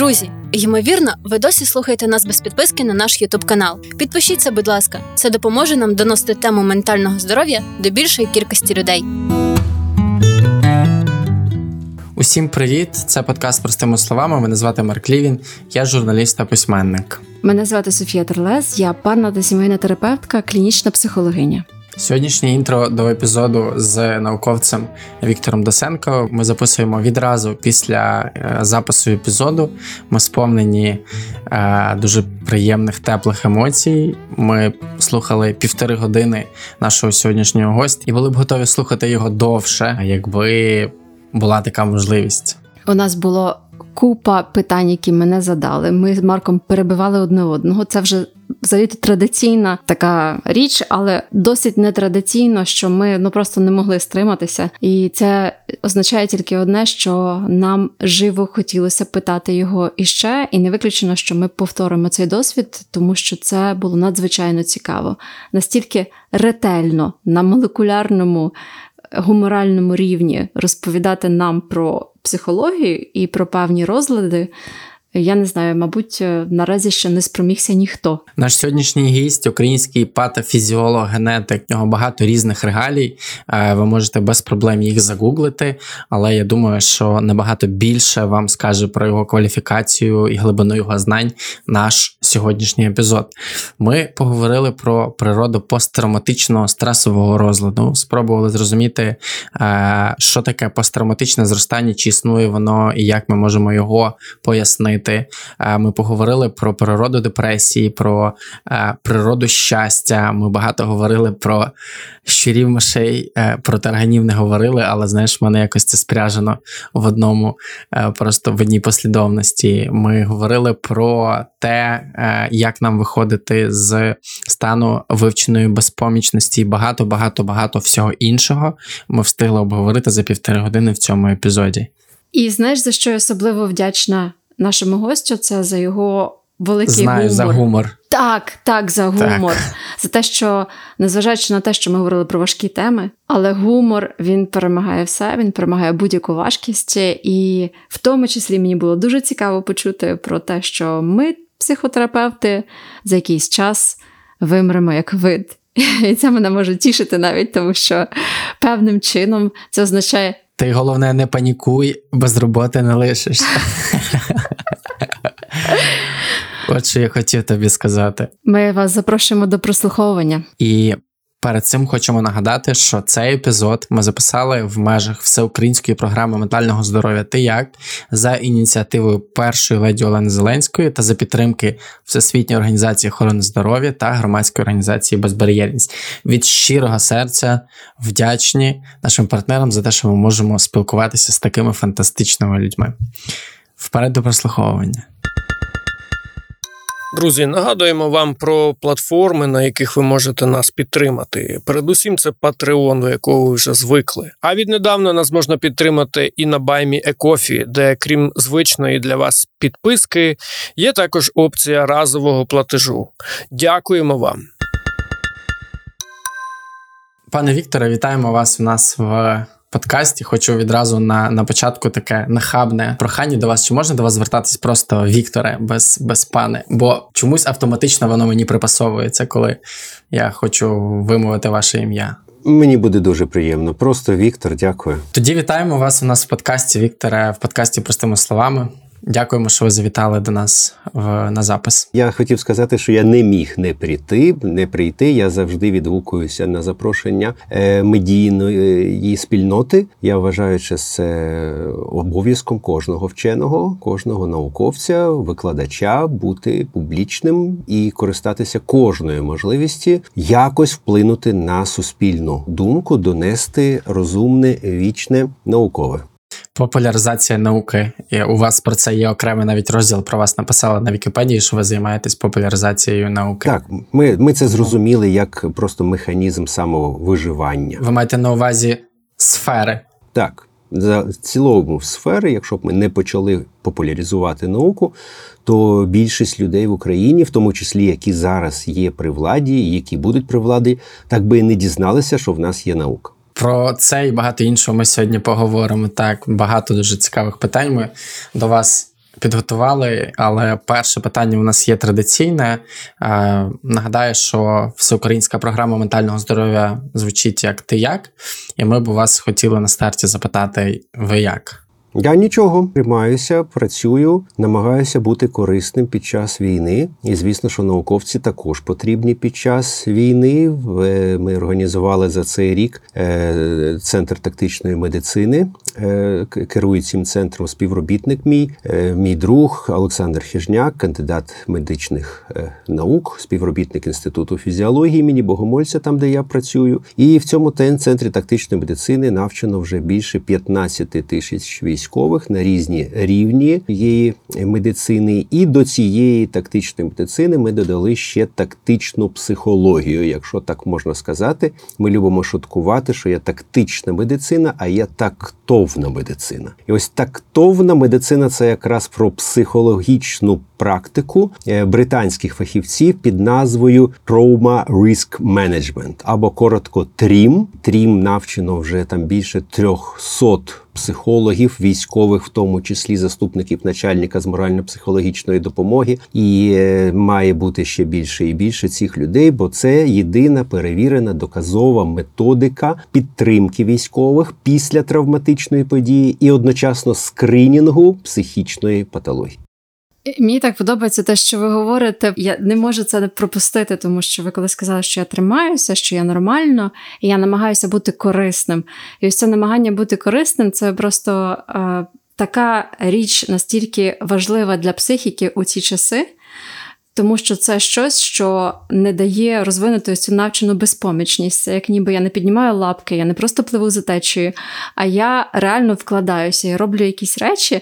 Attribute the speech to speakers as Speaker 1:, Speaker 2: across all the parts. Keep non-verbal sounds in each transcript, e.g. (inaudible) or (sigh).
Speaker 1: Друзі, ймовірно, ви досі слухаєте нас без підписки на наш Ютуб канал. Підпишіться, будь ласка, це допоможе нам доносити тему ментального здоров'я до більшої кількості людей.
Speaker 2: Усім привіт! Це подкаст простими словами. Мене звати Марк Лівін, я журналіст та письменник.
Speaker 3: Мене звати Софія Терлес, я парна та сімейна терапевтка, клінічна психологиня.
Speaker 2: Сьогоднішнє інтро до епізоду з науковцем Віктором Досенко ми записуємо відразу після е, запису епізоду. Ми сповнені е, дуже приємних теплих емоцій. Ми слухали півтори години нашого сьогоднішнього гостя і були б готові слухати його довше, якби була така можливість.
Speaker 3: У нас було купа питань, які мене задали. Ми з Марком перебивали одне одного. Це вже взагалі традиційна така річ, але досить нетрадиційно, що ми ну просто не могли стриматися. І це означає тільки одне, що нам живо хотілося питати його іще, і не виключено, що ми повторимо цей досвід, тому що це було надзвичайно цікаво, настільки ретельно на молекулярному гуморальному рівні розповідати нам про психологію і про певні розлади. Я не знаю, мабуть, е, наразі ще не спромігся ніхто.
Speaker 2: Наш сьогоднішній гість, український патофізіолог, генетик, в нього багато різних регалій. Е, ви можете без проблем їх загуглити, але я думаю, що набагато більше вам скаже про його кваліфікацію і глибину його знань наш сьогоднішній епізод. Ми поговорили про природу посттравматичного стресового розладу, спробували зрозуміти, е, що таке посттравматичне зростання, чи існує воно і як ми можемо його пояснити змінити. Е, ми поговорили про природу депресії, про е, природу щастя. Ми багато говорили про щурів мишей, е, про тарганів не говорили, але знаєш, в мене якось це спряжено в одному, просто в одній послідовності. Ми говорили про те, як нам виходити з стану вивченої безпомічності багато, багато, багато всього іншого. Ми встигли обговорити за півтори години в цьому епізоді.
Speaker 3: І знаєш, за що я особливо вдячна нашому гостю це за його великий
Speaker 2: Знаю,
Speaker 3: гумор.
Speaker 2: за гумор.
Speaker 3: Так, так, за гумор. Так. За те, що, незважаючи на те, що ми говорили про важкі теми, але гумор він перемагає все, він перемагає будь-яку важкість. І в тому числі мені було дуже цікаво почути про те, що ми, психотерапевти, за якийсь час вимремо як вид. (laughs) І це мене може тішити навіть, тому що певним чином це означає.
Speaker 2: Ти головне не панікуй, без роботи не лишишся. (laughs) От що я хотів тобі сказати.
Speaker 3: Ми вас запрошуємо до прослуховування.
Speaker 2: І перед цим хочемо нагадати, що цей епізод ми записали в межах всеукраїнської програми ментального здоров'я Ти як за ініціативою першої леді Олени Зеленської та за підтримки Всесвітньої організації охорони здоров'я та громадської організації Безбар'єрність. Від щирого серця вдячні нашим партнерам за те, що ми можемо спілкуватися з такими фантастичними людьми. Вперед до прослуховування.
Speaker 4: Друзі, нагадуємо вам про платформи, на яких ви можете нас підтримати. Передусім, це Patreon, до якого ви вже звикли. А віднедавна нас можна підтримати і на баймі Екофі, де, крім звичної для вас підписки, є також опція разового платежу. Дякуємо вам.
Speaker 2: Пане Вікторе, вітаємо вас у нас в подкасті. Хочу відразу на на початку таке нахабне прохання до вас. Чи можна до вас звертатись просто Вікторе, без без пане? Бо чомусь автоматично воно мені припасовується, коли я хочу вимовити ваше ім'я.
Speaker 5: Мені буде дуже приємно. Просто Віктор, дякую.
Speaker 2: Тоді вітаємо вас у нас в подкасті Вікторе, в подкасті простими словами. Дякуємо, що ви завітали до нас в на запис.
Speaker 5: Я хотів сказати, що я не міг не прийти, не прийти. Я завжди відгукуюся на запрошення е, медійної спільноти. Я вважаю, що це обов'язком кожного вченого, кожного науковця, викладача бути публічним і користатися кожною можливості якось вплинути на суспільну думку, донести розумне, вічне, наукове.
Speaker 2: Популяризація науки. І у вас про це є окремий навіть розділ. Про вас написали на Вікіпедії, що ви займаєтесь популяризацією науки.
Speaker 5: Так, ми ми це зрозуміли як просто механізм самовиживання.
Speaker 2: Ви маєте на увазі сфери?
Speaker 5: Так. За цілому сфери, якщо б ми не почали популяризувати науку, то більшість людей в Україні, в тому числі які зараз є при владі, які будуть при владі, так би і не дізналися, що в нас є наука.
Speaker 2: Про це і багато іншого ми сьогодні поговоримо. Так, багато дуже цікавих питань ми до вас підготували, але перше питання у нас є традиційне. Е, Нагадаю, що всеукраїнська програма ментального здоров'я звучить як ти як, і ми б у вас хотіли на старті запитати, ви як?
Speaker 5: Я нічого тримаюся, працюю, намагаюся бути корисним під час війни. І звісно, що науковці також потрібні під час війни. Ми організували за цей рік е, центр тактичної медицини. Е, Керує цим центром співробітник мій, е, мій друг Олександр Хижняк, кандидат медичних е, наук, співробітник інституту фізіології імені Богомольця, там де я працюю. І в цьому центрі тактичної медицини навчено вже більше 15 тисяч військових на різні рівні її медицини. І до цієї тактичної медицини ми додали ще тактичну психологію, якщо так можна сказати. Ми любимо шуткувати, що є тактична медицина, а є тактовна медицина. І ось тактовна медицина це якраз про психологічну практику е, британських фахівців під назвою Trauma Risk Management, або коротко TRIM. TRIM навчено вже там більше 300 психологів, військових, в тому числі заступників начальника з морально-психологічної допомоги, і е, має бути ще більше і більше цих людей, бо це єдина перевірена доказова методика підтримки військових після травматичної події і одночасно скринінгу психічної патології.
Speaker 3: І Мені так подобається те, що ви говорите. Я не можу це пропустити, тому що ви коли сказали, що я тримаюся, що я нормально, і я намагаюся бути корисним. І ось це намагання бути корисним це просто е, така річ настільки важлива для психіки у ці часи. Тому що це щось, що не дає розвинути цю навчену безпомічність. Це як ніби я не піднімаю лапки, я не просто пливу за течією, а я реально вкладаюся, я роблю якісь речі.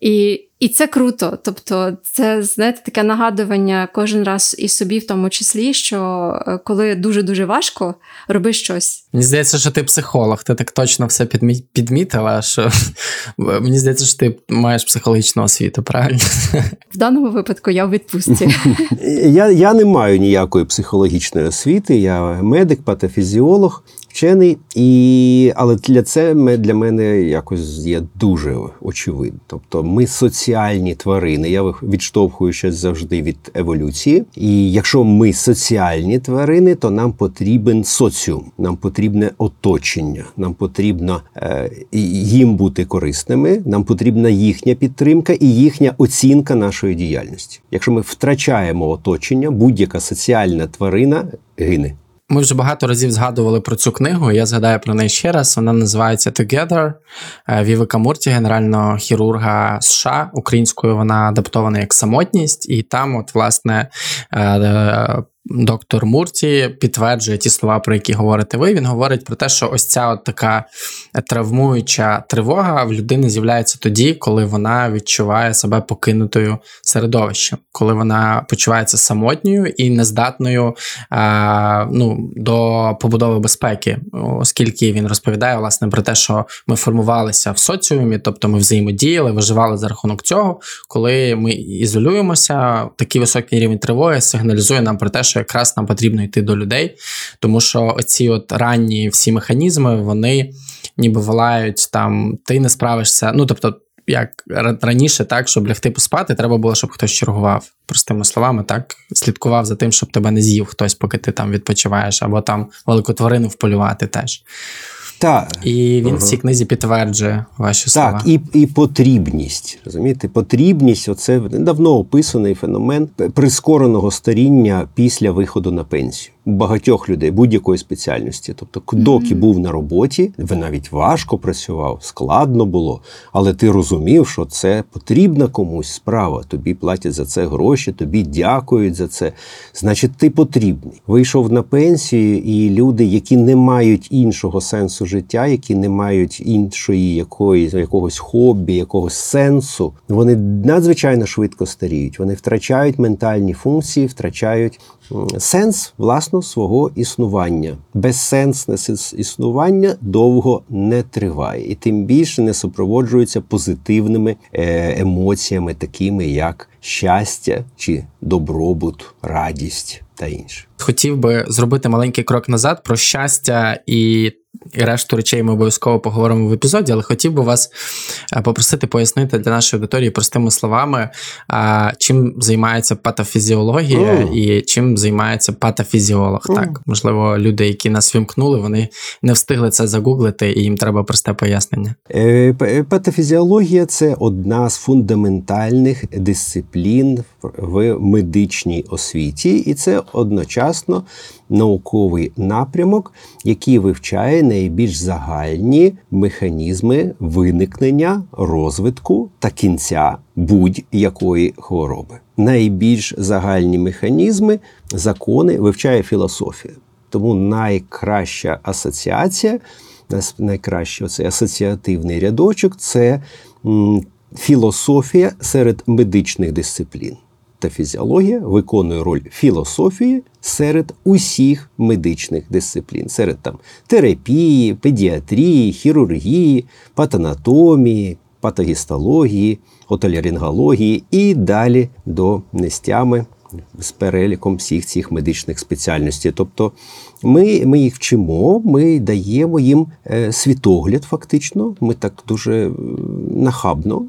Speaker 3: І, і це круто. Тобто, це знаєте, таке нагадування кожен раз і собі, в тому числі, що е, коли дуже дуже важко, роби щось.
Speaker 2: Мені здається, що ти психолог, ти так точно все підмі- підмітила, що (laughs) мені здається, що ти маєш психологічну освіту, правильно? (laughs)
Speaker 3: В даному випадку я у відпустці. (laughs)
Speaker 5: Я, я не маю ніякої психологічної освіти, я медик, патофізіолог, вчений, і, але для це для мене якось є дуже очевидно. Тобто ми соціальні тварини. Я вих- відштовхуючись завжди від еволюції. І якщо ми соціальні тварини, то нам потрібен соціум, нам потрібне оточення, нам потрібно е, їм бути корисними, нам потрібна їхня підтримка і їхня оцінка нашої діяльності. Якщо ми втрачаємо оточення, будь-яка соціальна тварина гине.
Speaker 2: Ми вже багато разів згадували про цю книгу. Я згадаю про неї ще раз. Вона називається Together е, Вівика Мурті, генерального хірурга США. Українською вона адаптована як самотність, і там, от, власне, е, е, доктор Мурті підтверджує ті слова, про які говорите ви. Він говорить про те, що ось ця от така травмуюча тривога в людини з'являється тоді, коли вона відчуває себе покинутою середовищем, коли вона почувається самотньою і нездатною е, ну, до побудови безпеки, оскільки він розповідає власне про те, що ми формувалися в соціумі, тобто ми взаємодіяли, виживали за рахунок цього. Коли ми ізолюємося, такий високий рівень тривоги сигналізує нам про те, що якраз нам потрібно йти до людей, тому що оці от ранні всі механізми, вони ніби волають там, ти не справишся. Ну тобто. Як раніше, так, щоб лягти поспати, треба було, щоб хтось чергував. Простими словами, так, слідкував за тим, щоб тебе не з'їв хтось, поки ти там відпочиваєш, або там велику тварину вполювати теж.
Speaker 5: Так,
Speaker 2: І він в цій книзі підтверджує ваші слова.
Speaker 5: Так, і, і потрібність. Розумієте, потрібність оце давно описаний феномен прискореного старіння після виходу на пенсію. Багатьох людей будь-якої спеціальності. Тобто, доки був на роботі, ви навіть важко працював, складно було, але ти розумів, що це потрібна комусь справа. Тобі платять за це гроші, тобі дякують за це. Значить, ти потрібний. Вийшов на пенсію, і люди, які не мають іншого сенсу життя, які не мають іншої якоїсь якогось хобі, якогось сенсу, вони надзвичайно швидко старіють. Вони втрачають ментальні функції, втрачають сенс власно свого існування. Безсенсне існування довго не триває, і тим більше не супроводжується позитивними е, емоціями, такими як щастя чи добробут, радість та інше.
Speaker 2: Хотів би зробити маленький крок назад про щастя і і решту речей ми обов'язково поговоримо в епізоді, але хотів би вас е, попросити пояснити для нашої аудиторії простими словами, чим займається патофізіологія
Speaker 5: Мгм.
Speaker 2: і чим займається патофізіолог.
Speaker 5: Мгм.
Speaker 2: Так, можливо, люди, які нас вімкнули, вони не встигли це загуглити, і їм треба просте пояснення.
Speaker 5: Е, Патофізіологія це одна з фундаментальних дисциплін в медичній освіті, і це одночасно науковий напрямок, який вивчає найбільш загальні механізми виникнення, розвитку та кінця будь-якої хвороби. Найбільш загальні механізми, закони вивчає філософія. Тому найкраща асоціація, найкращий оцей асоціативний рядочок це філософія серед медичних дисциплін. Та фізіологія виконує роль філософії серед усіх медичних дисциплін, серед там терапії, педіатрії, хірургії, патанатомії, патогістології, отоларингології і далі до нестями з переліком всіх цих медичних спеціальностей. Тобто ми, ми їх вчимо, ми даємо їм е, світогляд, фактично. Ми так дуже е, нахабно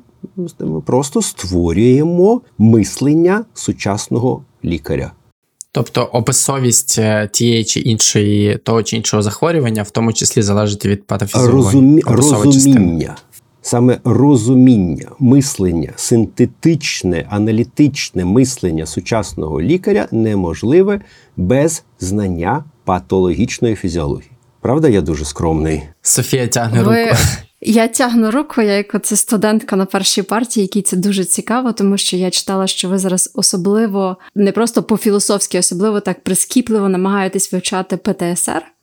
Speaker 5: ми просто створюємо мислення сучасного лікаря.
Speaker 2: Тобто описовість е, тієї чи іншої того чи іншого захворювання, в тому числі залежить від патофізіології.
Speaker 5: Розумі... Розуміння. Саме розуміння, мислення, синтетичне, аналітичне мислення сучасного лікаря неможливе без знання патологічної фізіології. Правда, я дуже скромний.
Speaker 2: Софія тягне
Speaker 3: Ви...
Speaker 2: руку.
Speaker 3: Я тягну руку, я як оце студентка на першій партії, якій це дуже цікаво, тому що я читала, що ви зараз особливо не просто по-філософськи, особливо так прискіпливо намагаєтесь вивчати ПТСР.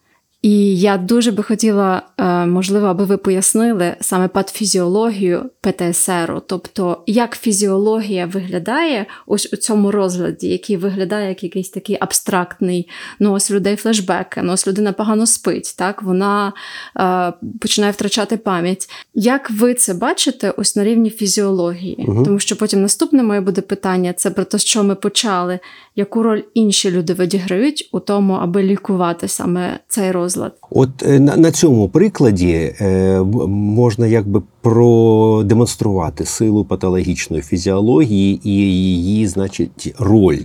Speaker 3: І я дуже би хотіла, е, можливо, аби ви пояснили саме патофізіологію ПТСР, тобто як фізіологія виглядає ось у цьому розгляді, який виглядає як якийсь такий абстрактний, ну ось людей флешбеки, ну ось людина погано спить, так вона е, починає втрачати пам'ять. Як ви це бачите ось на рівні фізіології?
Speaker 5: Мгм.
Speaker 3: Тому що потім наступне моє буде питання: це про те, що ми почали, яку роль інші люди відіграють у тому, аби лікувати саме цей розлад.
Speaker 5: От е, на, на цьому прикладі е, можна якби продемонструвати силу патологічної фізіології і її, значить, роль.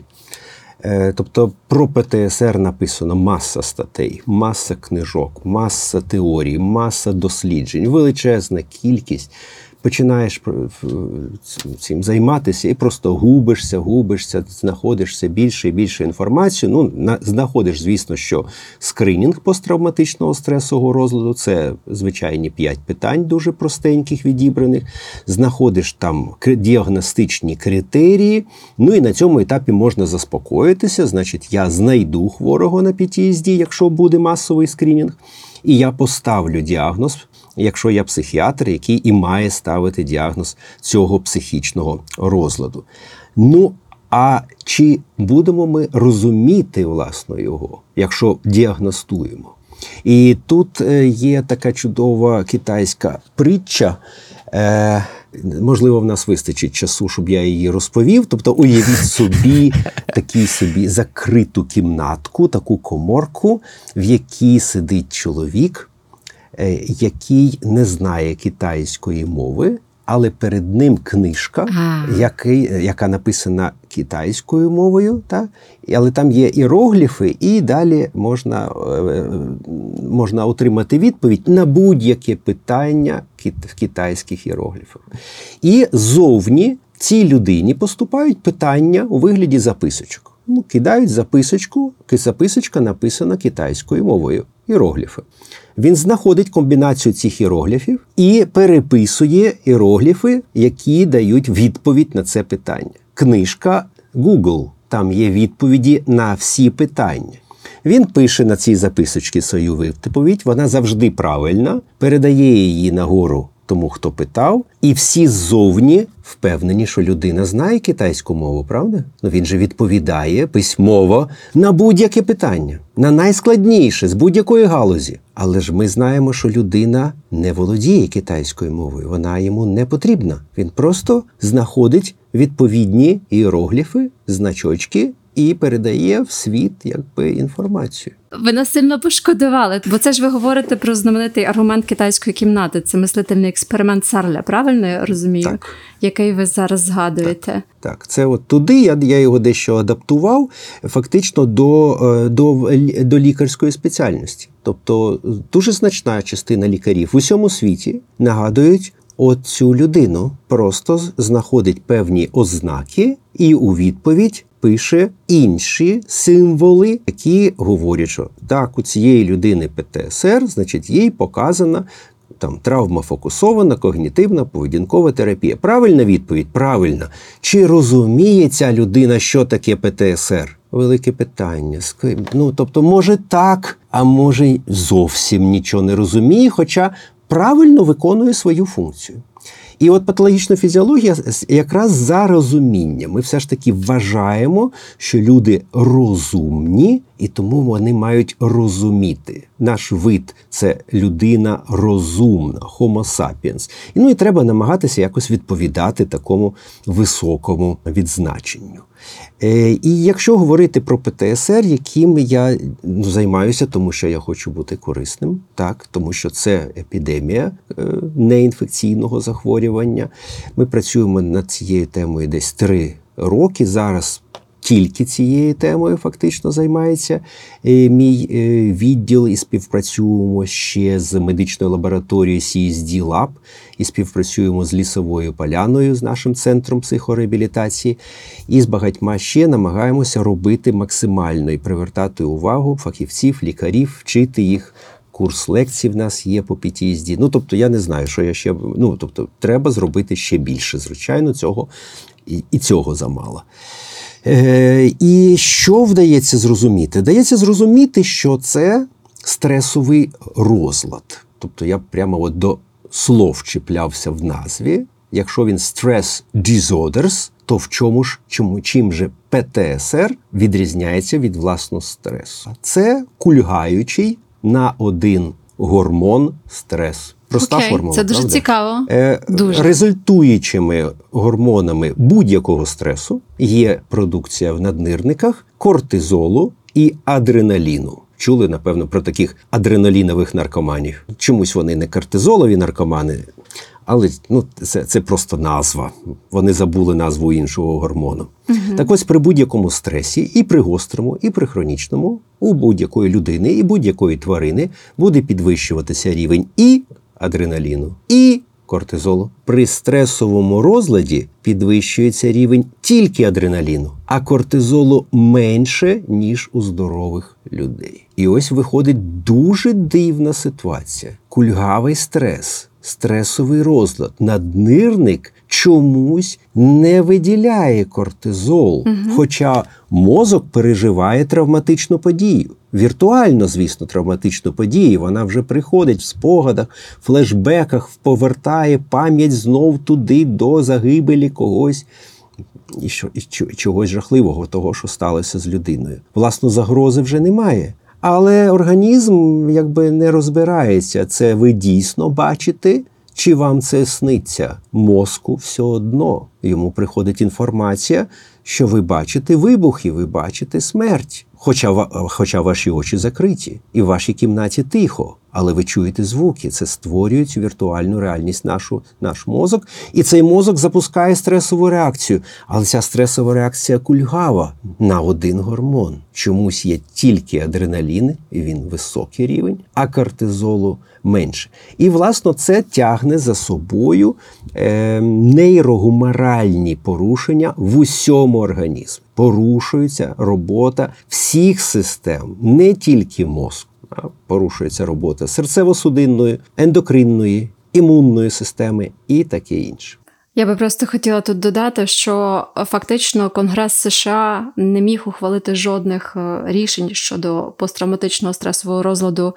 Speaker 5: Е, Тобто про ПТСР написано маса статей, маса книжок, маса теорій, маса досліджень, величезна кількість. Починаєш цим займатися і просто губишся, губишся, знаходишся більше і більше інформації. Ну, на, знаходиш, звісно, що скринінг посттравматичного стресового розладу це звичайні п'ять питань, дуже простеньких відібраних. Знаходиш там діагностичні критерії. Ну і на цьому етапі можна заспокоїтися. Значить, я знайду хворого на PTSD, якщо буде масовий скринінг, і я поставлю діагноз, якщо я психіатр, який і має ставити діагноз цього психічного розладу. Ну, а чи будемо ми розуміти власно його, якщо діагностуємо? І тут е, є така чудова китайська притча. Е, можливо, в нас вистачить часу, щоб я її розповів. Тобто, уявіть собі (laughs) такий собі закриту кімнатку, таку коморку, в якій сидить чоловік, який не знає китайської мови, але перед ним книжка,
Speaker 3: А.
Speaker 5: який, яка написана китайською мовою, та? але там є іерогліфи, і далі можна, е, можна отримати відповідь на будь-яке питання в китайських іерогліфах. І зовні цій людині поступають питання у вигляді записочок. Ну, кидають записочку, записочка написана китайською мовою, іерогліфи. Він знаходить комбінацію цих іерогліфів і переписує іерогліфи, які дають відповідь на це питання. Книжка Google, там є відповіді на всі питання. Він пише на цій записочці свою відповідь, вона завжди правильна, передає її нагору тому, хто питав, і всі ззовні впевнені, що людина знає китайську мову, правда? Ну він же відповідає письмово на будь-яке питання, на найскладніше з будь-якої галузі. Але ж ми знаємо, що людина не володіє китайською мовою, вона йому не потрібна. Він просто знаходить відповідні іерогліфи, значочки і передає в світ якби інформацію.
Speaker 3: Ви нас сильно пошкодували, бо це ж ви говорите про знаменитий аргумент китайської кімнати. Це мислительний експеримент Сарля, правильно я розумію?
Speaker 5: Так.
Speaker 3: Який ви зараз згадуєте?
Speaker 5: Так, це от туди я, я його дещо адаптував, фактично до, е, до, до лікарської спеціальності. Тобто дуже значна частина лікарів в усьому світі нагадують оцю людину, просто знаходить певні ознаки і у відповідь пише інші символи, які говорять, що так, у цієї людини ПТСР, значить, їй показана там травма фокусована, когнітивна, поведінкова терапія. Правильна відповідь? Правильна. Чи розуміє ця людина, що таке ПТСР? Велике питання. Ну, тобто, може так, а може зовсім нічого не розуміє, хоча правильно виконує свою функцію. І от патологічна фізіологія якраз за розуміння. Ми все ж таки вважаємо, що люди розумні, і тому вони мають розуміти. Наш вид це людина розумна, Homo sapiens. І, Ну і треба намагатися якось відповідати такому високому відзначенню. Е, і якщо говорити про ПТСР, яким я ну, займаюся, тому що я хочу бути корисним, так, тому що це епідемія е, неінфекційного захворювання. Ми працюємо над цією темою десь три роки. Зараз тільки цією темою фактично займається е, мій відділ, і співпрацюємо ще з медичною лабораторією CSD Lab, і співпрацюємо з лісовою поляною, з нашим центром психореабілітації, і з багатьма ще намагаємося робити максимально і привертати увагу фахівців, лікарів, вчити їх. Курс лекцій в нас є по PTSD. Ну, тобто, я не знаю, що я ще. Ну, тобто, треба зробити ще більше. Звичайно, цього і, і цього замало. Е, і що вдається зрозуміти? Вдається зрозуміти, що це стресовий розлад. Тобто я прямо от до слов чіплявся в назві. Якщо він stress disorders, то в чому ж чому чим же ПТСР відрізняється від власного стресу? Це кульгаючий на один гормон стрес. Проста
Speaker 3: Окей,
Speaker 5: формула.
Speaker 3: це дуже
Speaker 5: правда?
Speaker 3: цікаво.
Speaker 5: Е,
Speaker 3: Дуже.
Speaker 5: Результуючими гормонами будь-якого стресу є продукція в наднирниках кортизолу і адреналіну. Чули, напевно, про таких адреналінових наркоманів. Чомусь вони не кортизолові наркомани, але ну, це, це просто назва. Вони забули назву іншого гормону. Так ось при будь-якому стресі, і при гострому, і при хронічному, у будь-якої людини і будь-якої тварини буде підвищуватися рівень і адреналіну, і кортизолу. При стресовому розладі підвищується рівень тільки адреналіну, а кортизолу менше, ніж у здорових людей. І ось виходить дуже дивна ситуація: кульгавий стрес, стресовий розлад, наднирник чомусь не виділяє кортизол, хоча мозок переживає травматичну подію. Віртуально, звісно, травматичну подію. Вона вже приходить в спогадах, флешбеках, повертає пам'ять знов туди до загибелі когось. І, що, і чогось жахливого, того, що сталося з людиною. Власно, загрози вже немає. Але організм якби не розбирається, це ви дійсно бачите, чи вам це сниться. Мозку все одно. Йому приходить інформація, що ви бачите вибухи, ви бачите смерть. Хоча, ва- хоча ваші очі закриті, і в вашій кімнаті тихо, але ви чуєте звуки. Це створює цю віртуальну реальність нашу, наш мозок. І цей мозок запускає стресову реакцію. Але ця стресова реакція кульгава на один гормон. Чомусь є тільки адреналін, і він високий рівень, а кортизолу менше. І, власно, це тягне за собою е, нейрогуморальні порушення в усьому організмі. Порушується робота всіх систем, не тільки мозку. Порушується робота серцево-судинної, ендокринної, імунної системи і таке інше.
Speaker 3: Я би просто хотіла тут додати, що фактично Конгрес США не міг ухвалити жодних е, рішень щодо посттравматичного стресового розладу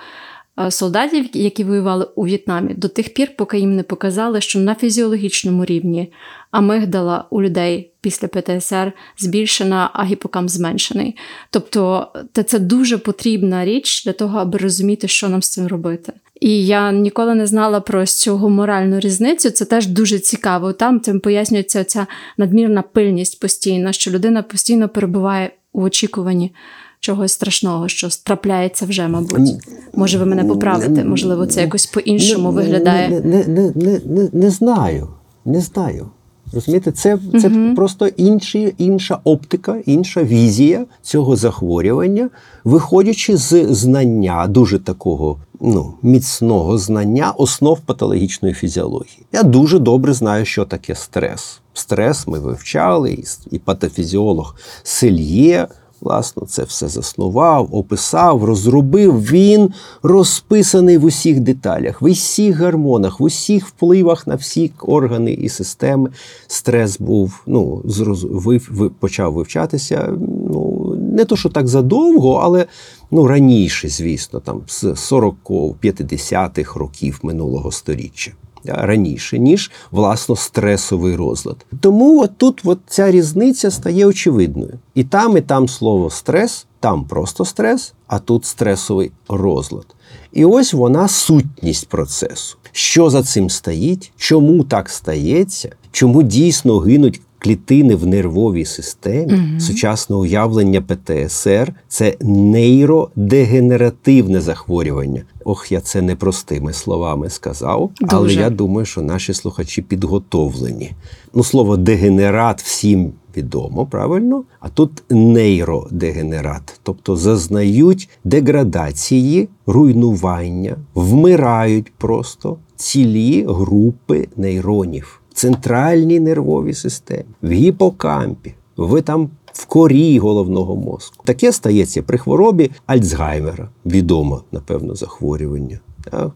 Speaker 3: е, солдатів, які воювали у В'єтнамі, до тих пір, поки їм не показали, що на фізіологічному рівні амигдала у людей після ПТСР збільшена, а гіпокам зменшений. Тобто, це, це дуже потрібна річ для того, аби розуміти, що нам з цим робити. І я ніколи не знала про ось цю гуморальну різницю. Це теж дуже цікаво. Там цим пояснюється ця надмірна пильність постійна, що людина постійно перебуває у очікуванні, чогось страшного, що трапляється вже, мабуть. Може, ви мене поправите? Можливо, це якось по-іншому виглядає.
Speaker 5: Не, не, не, не, не, не знаю. Не знаю. Розумієте, це, це просто інші, інша оптика, інша візія цього захворювання, виходячи з знання, дуже такого ну, міцного знання основ патологічної фізіології. Я дуже добре знаю, що таке стрес. Стрес ми вивчали, і патофізіолог Сельє Власно, це все заснував, описав, розробив. Він розписаний в усіх деталях, в усіх гормонах, в усіх впливах на всі органи і системи. Стрес був, ну, зроз... вив... ви- почав вивчатися. Ну, не то, що так задовго, але ну, раніше, звісно, там з 40-50-х років минулого сторіччя. Раніше, ніж власно стресовий розлад. Тому от тут от ця різниця стає очевидною. І там, і там слово стрес, там просто стрес, а тут стресовий розлад. І ось вона сутність процесу. Що за цим стоїть? Чому так стається? Чому дійсно гинуть клітини в нервовій системі? Сучасне уявлення ПТСР це нейродегенеративне захворювання. Ох, я це непростими словами сказав, але я думаю, що наші слухачі підготовлені. Ну, слово дегенерат всім відомо, правильно? А тут нейродегенерат, тобто зазнають деградації, руйнування, вмирають просто цілі групи нейронів центральній нервовій системі, в гіпокампі, в там. В корі головного мозку. Таке стається при хворобі Альцгаймера. Відоме, напевно, захворювання. Так?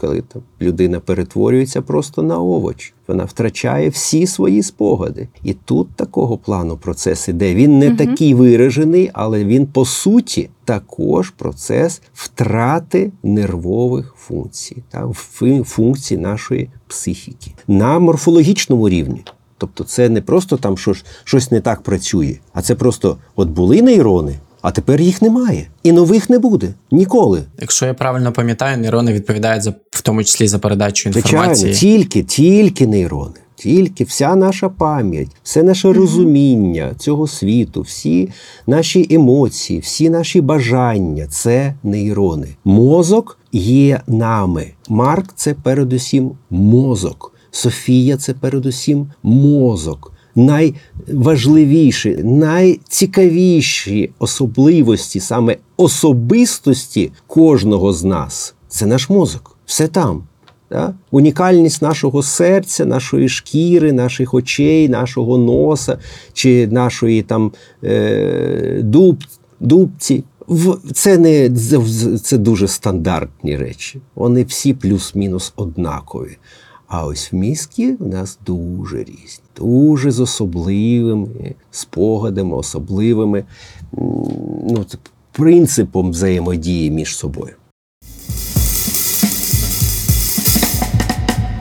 Speaker 5: Коли там людина перетворюється просто на овоч, вона втрачає всі свої спогади. І тут такого плану процес іде. Він не такий виражений, але він по суті також процес втрати нервових функцій, та, функцій нашої психіки на морфологічному рівні. Тобто, це не просто там щось, щось не так працює, а це просто от були нейрони, а тепер їх немає. І нових не буде ніколи.
Speaker 2: Якщо я правильно пам'ятаю, нейрони відповідають за в тому числі за передачу
Speaker 5: Звичайно,
Speaker 2: інформації.
Speaker 5: тільки, тільки нейрони. Тільки вся наша пам'ять, все наше розуміння цього світу, всі наші емоції, всі наші бажання це нейрони. Мозок є нами. Марк це передусім мозок. Софія це передусім мозок. Найважливіші, найцікавіші особливості саме особистості кожного з нас це наш мозок. Все там. Да? Унікальність нашого серця, нашої шкіри, наших очей, нашого носа чи нашої там е, дуб, дубці. Це не це дуже стандартні речі. Вони всі плюс-мінус однакові. А ось в мізки в нас дуже різні, дуже з особливими спогадами, особливими ну, принципом взаємодії між собою.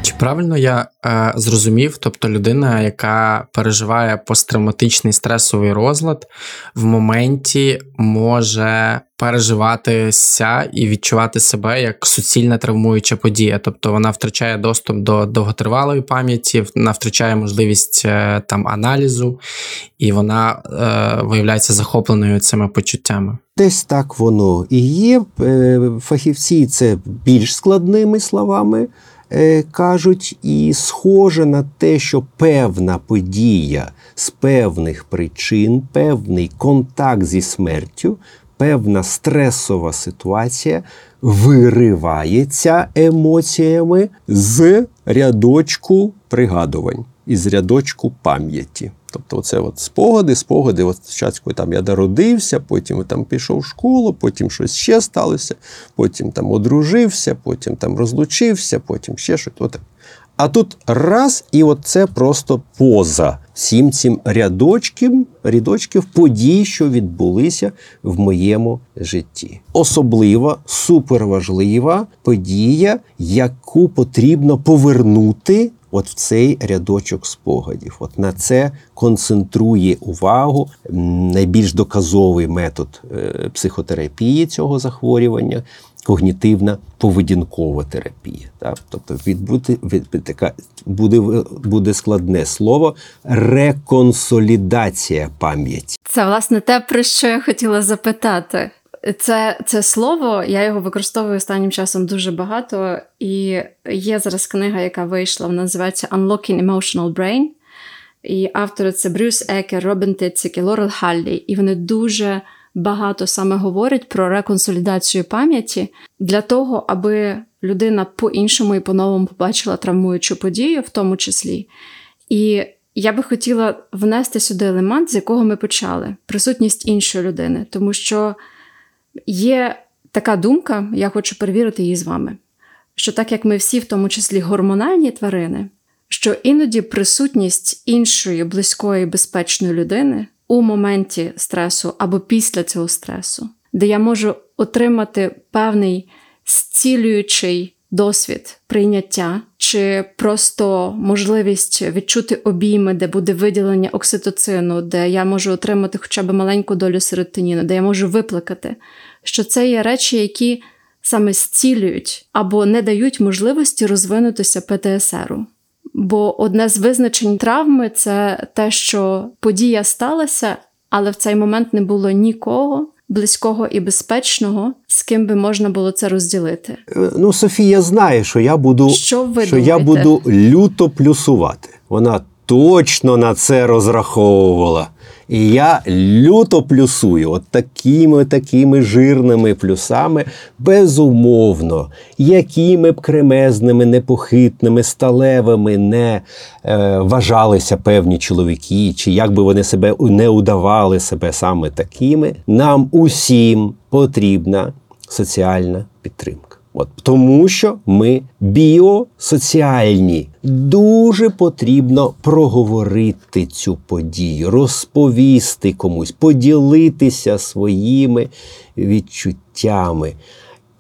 Speaker 2: Чи правильно я е, зрозумів? Тобто людина, яка переживає посттравматичний стресовий розлад, в моменті може переживатися і відчувати себе як суцільна травмуюча подія. Тобто вона втрачає доступ до довготривалої пам'яті, вона втрачає можливість е, там аналізу, і вона е, виявляється захопленою цими почуттями.
Speaker 5: Десь так воно і є. Е, Фахівці це більш складними словами е, кажуть, і схоже на те, що певна подія з певних причин, певний контакт зі смертю, певна стресова ситуація виривається емоціями з рядочку пригадувань, із рядочку пам'яті. Тобто, оце от спогади, спогади. От спочатку там я народився, потім там пішов в школу, потім щось ще сталося, потім там одружився, потім там розлучився, потім ще щось. От. А тут раз, і от це просто поза всім цим рядочків, рядочків подій, що відбулися в моєму житті. Особлива, суперважлива подія, яку потрібно повернути от в цей рядочок спогадів. От на це концентрує увагу найбільш доказовий метод е, психотерапії цього захворювання когнітивна поведінкова терапія. Так? Тобто відбути, від, така, буде, буде складне слово реконсолідація пам'яті.
Speaker 3: Це власне те, про що я хотіла запитати. Це, це слово, я його використовую останнім часом дуже багато, і є зараз книга, яка вийшла, вона називається Unlocking Emotional Brain. І автори це Брюс Екер, Робін Тицик і Лорел Халлі. І вони дуже багато саме говорять про реконсолідацію пам'яті для того, аби людина по-іншому і по-новому побачила травмуючу подію, в тому числі. І я би хотіла внести сюди елемент, з якого ми почали: присутність іншої людини, тому що є така думка, я хочу перевірити її з вами. Що так як ми всі, в тому числі гормональні тварини, що іноді присутність іншої близької безпечної людини у моменті стресу або після цього стресу, де я можу отримати певний зцілюючий досвід прийняття, чи просто можливість відчути обійми, де буде виділення окситоцину, де я можу отримати хоча б маленьку долю серотоніну, де я можу виплакати, що це є речі, які саме зцілюють або не дають можливості розвинутися ПТСРу. Бо одне з визначень травми це те, що подія сталася, але в цей момент не було нікого близького і безпечного, з ким би можна було це розділити.
Speaker 5: Е, Ну, Софія знає, що я буду,
Speaker 3: Що ви
Speaker 5: що я буду люто плюсувати. Вона точно на це розраховувала. І я люто плюсую от такими такими жирними плюсами, безумовно, якими б кремезними, непохитними, сталевими не е, вважалися певні чоловіки, чи як би вони себе не удавали себе саме такими, нам усім потрібна соціальна підтримка. От тому, що ми біосоціальні, дуже потрібно проговорити цю подію, розповісти комусь, поділитися своїми відчуттями.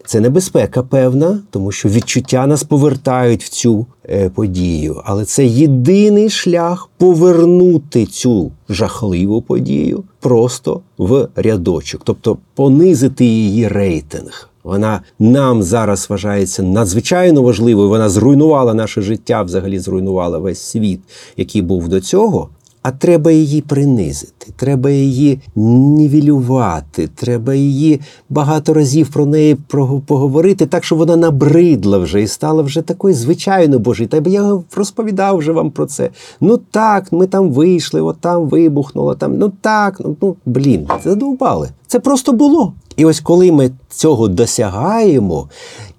Speaker 5: Це небезпека певна, тому що відчуття нас повертають в цю е, подію. Але це єдиний шлях повернути цю жахливу подію просто в рядочок, тобто понизити її рейтинг. Вона нам зараз вважається надзвичайно важливою. Вона зруйнувала наше життя, взагалі зруйнувала весь світ, який був до цього. А треба її принизити, треба її нівелювати, треба її багато разів про неї поговорити, так що вона набридла вже і стала вже такою звичайною Боже. Та я розповідав вже вам про це. Ну так, ми там вийшли, от там вибухнуло, там, ну так, ну, ну блін, задовбали. Це просто було. І ось коли ми цього досягаємо,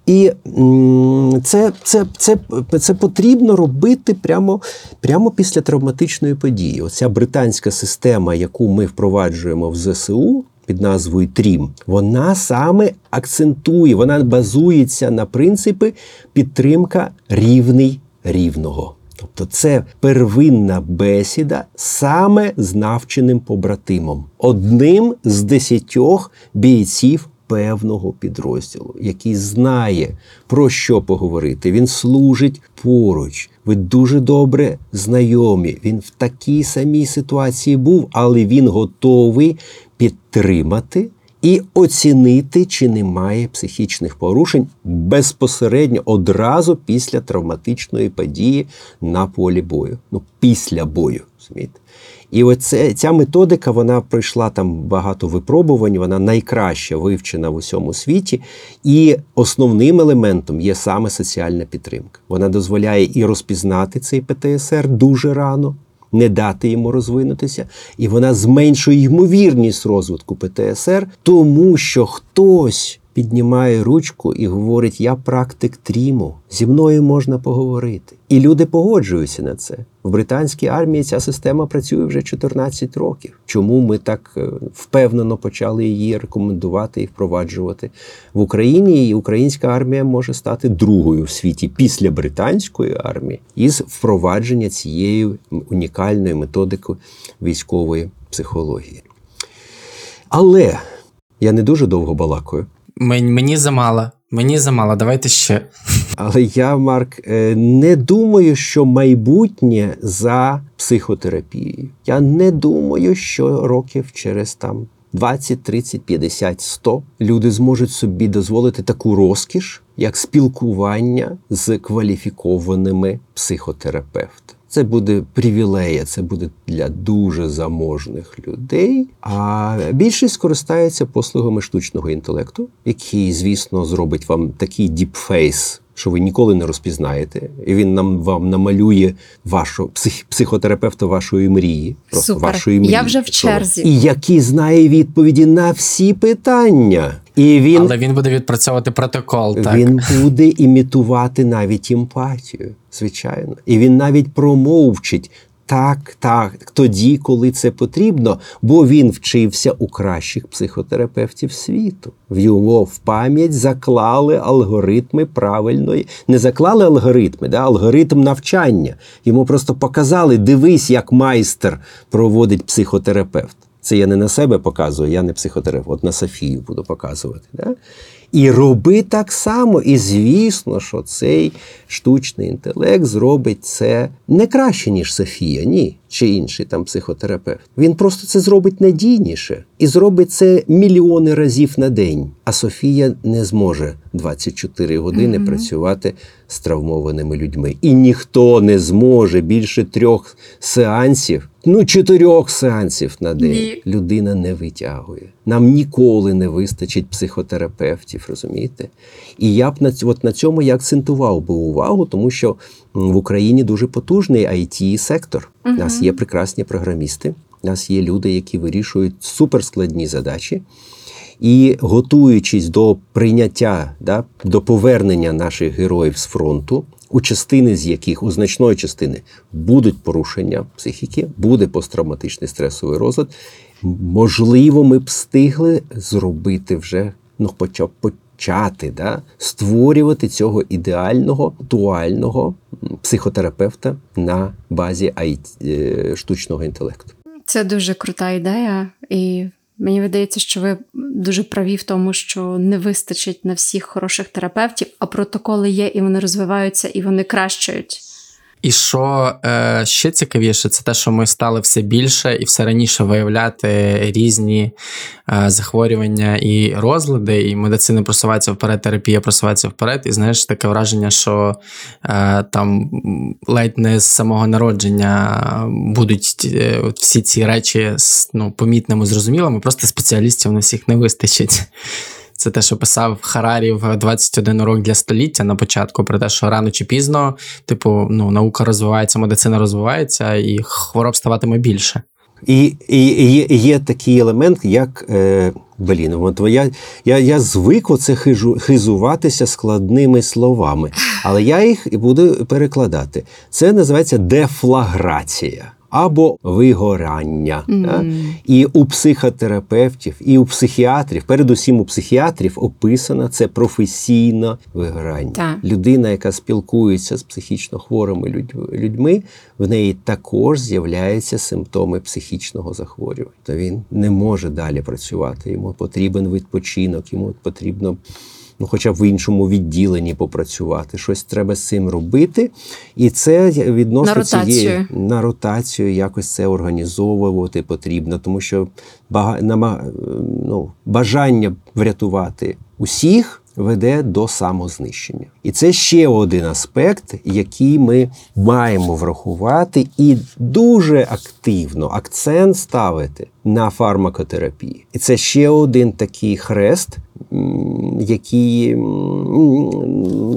Speaker 5: і це, це, це, це потрібно робити прямо, прямо після травматичної події. Оця британська система, яку ми впроваджуємо в ЗСУ. Під назвою Трім, вона саме акцентує, вона базується на принципі підтримка рівний рівного. Тобто це первинна бесіда саме з навченим побратимом, одним з десятьох бійців певного підрозділу, який знає про що поговорити. Він служить поруч. Ви дуже добре знайомі. Він в такій самій ситуації був, але він готовий підтримати. І оцінити, чи немає психічних порушень безпосередньо одразу після травматичної події на полі бою. Ну, після бою. розумієте? І оце, ця методика вона пройшла там багато випробувань, вона найкраща вивчена в усьому світі. І основним елементом є саме соціальна підтримка. Вона дозволяє і розпізнати цей ПТСР дуже рано, не дати йому розвинутися, і вона зменшує ймовірність розвитку ПТСР, тому що хтось піднімає ручку і говорить: Я практик тріму, зі мною можна поговорити. І люди погоджуються на це. В британській армії ця система працює вже 14 років. Чому ми так е, впевнено почали її рекомендувати і впроваджувати в Україні? І українська армія може стати другою в світі після британської армії із впровадження цієї унікальної методики військової психології. Але я не дуже довго балакаю.
Speaker 2: Мен- Мені замало. Мені замало. Давайте ще.
Speaker 5: Але я, Марк, е, не думаю, що майбутнє за психотерапією. Я не думаю, що років через там 20, 30, 50, 100 люди зможуть собі дозволити таку розкіш, як спілкування з кваліфікованими психотерапевтами. Це буде привілея, це буде для дуже заможних людей. А більшість скористається послугами штучного інтелекту, який, звісно, зробить вам такий діпфейс, що ви ніколи не розпізнаєте. І він нам вам намалює вашого псих, психотерапевта вашої мрії. Просто
Speaker 3: Супер.
Speaker 5: вашої мрії.
Speaker 3: Я вже в черзі.
Speaker 5: І який знає відповіді на всі питання. І він
Speaker 2: Але він буде відпрацьовувати протокол. Так
Speaker 5: він буде імітувати навіть емпатію, звичайно. І він навіть промовчить так, так, тоді, коли це потрібно, бо він вчився у кращих психотерапевтів світу. В його в пам'ять заклали алгоритми правильної, не заклали алгоритми, да, алгоритм навчання. Йому просто показали: дивись, як майстер проводить психотерапевт. Це я не на себе показую, я не психотерапевт, от на Софію буду показувати. Да? І роби так само. І звісно, що цей штучний інтелект зробить це не краще, ніж Софія, ні, чи інший там психотерапевт. Він просто це зробить надійніше і зробить це мільйони разів на день. А Софія не зможе 24 години
Speaker 3: Мгм.
Speaker 5: працювати з травмованими людьми. І ніхто не зможе більше трьох сеансів, ну чотирьох сеансів на день.
Speaker 3: Ні.
Speaker 5: Людина не витягує. Нам ніколи не вистачить психотерапевтів, розумієте? І я б на от на цьому я акцентував би увагу, тому що в Україні дуже потужний it сектор. У нас є прекрасні програмісти, у нас є люди, які вирішують суперскладні задачі. І готуючись до прийняття, да, до повернення наших героїв з фронту, у частини з яких у значної частини будуть порушення психіки, буде посттравматичний стресовий розлад. Можливо, ми б встигли зробити вже ну, хоча б почати да, створювати цього ідеального актуального м, психотерапевта на базі е, штучного інтелекту.
Speaker 3: Це дуже крута ідея, і мені видається, що ви дуже праві в тому, що не вистачить на всіх хороших терапевтів, а протоколи є, і вони розвиваються, і вони кращають.
Speaker 2: І що е, ще цікавіше, це те, що ми стали все більше і все раніше виявляти різні е, захворювання і розлади, і медицина просувається вперед, терапія просувається вперед. І знаєш, таке враження, що е, там ледь не з самого народження будуть е, всі ці речі ну, помітними, зрозумілими, просто спеціалістів на всіх не вистачить. Це те, що писав Харарі в 21 урок для століття на початку, про те, що рано чи пізно, типу, ну, наука розвивається, медицина розвивається, і хвороб ставатиме більше.
Speaker 5: І, і, і є, такий елемент, як е, блін, я, я, я звик оце хижу, хизуватися складними словами, але я їх буду перекладати. Це називається дефлаграція. Або вигорання. да? І у психотерапевтів, і у психіатрів, передусім у психіатрів, описано це професійне вигорання.
Speaker 3: Так.
Speaker 5: Людина, яка спілкується з психічно хворими людьми, в неї також з'являються симптоми психічного захворювання. То він не може далі працювати. Йому потрібен відпочинок, йому потрібно. Ну, хоча б в іншому відділенні попрацювати. Щось треба з цим робити. І це відносно
Speaker 3: На
Speaker 5: цієї
Speaker 3: ротацію.
Speaker 5: на ротацію якось це організовувати потрібно, тому що бага, ну, бажання врятувати усіх веде до самознищення. І це ще один аспект, який ми маємо врахувати і дуже активно акцент ставити на фармакотерапії. І це ще один такий хрест, м,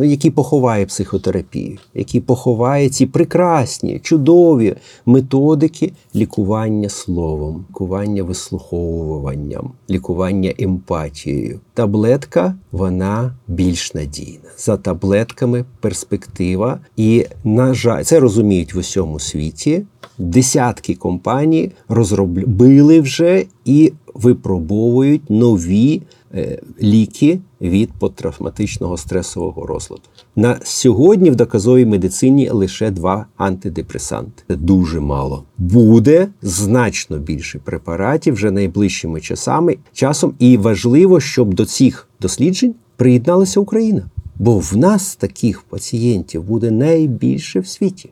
Speaker 5: який поховає психотерапію, який поховає ці прекрасні, чудові методики лікування словом, лікування вислуховуванням, лікування емпатією. Таблетка вона більш надійна. За таблетками перспектива, і на жаль, це розуміють в усьому світі. Десятки компаній розробили вже і випробовують нові е, ліки від посттравматичного стресового розладу. На сьогодні в доказовій медицині лише два антидепресанти. Це дуже мало. Буде значно більше препаратів вже найближчими часами часом. І важливо, щоб до цих досліджень приєдналася Україна. Бо в нас таких пацієнтів буде найбільше в світі.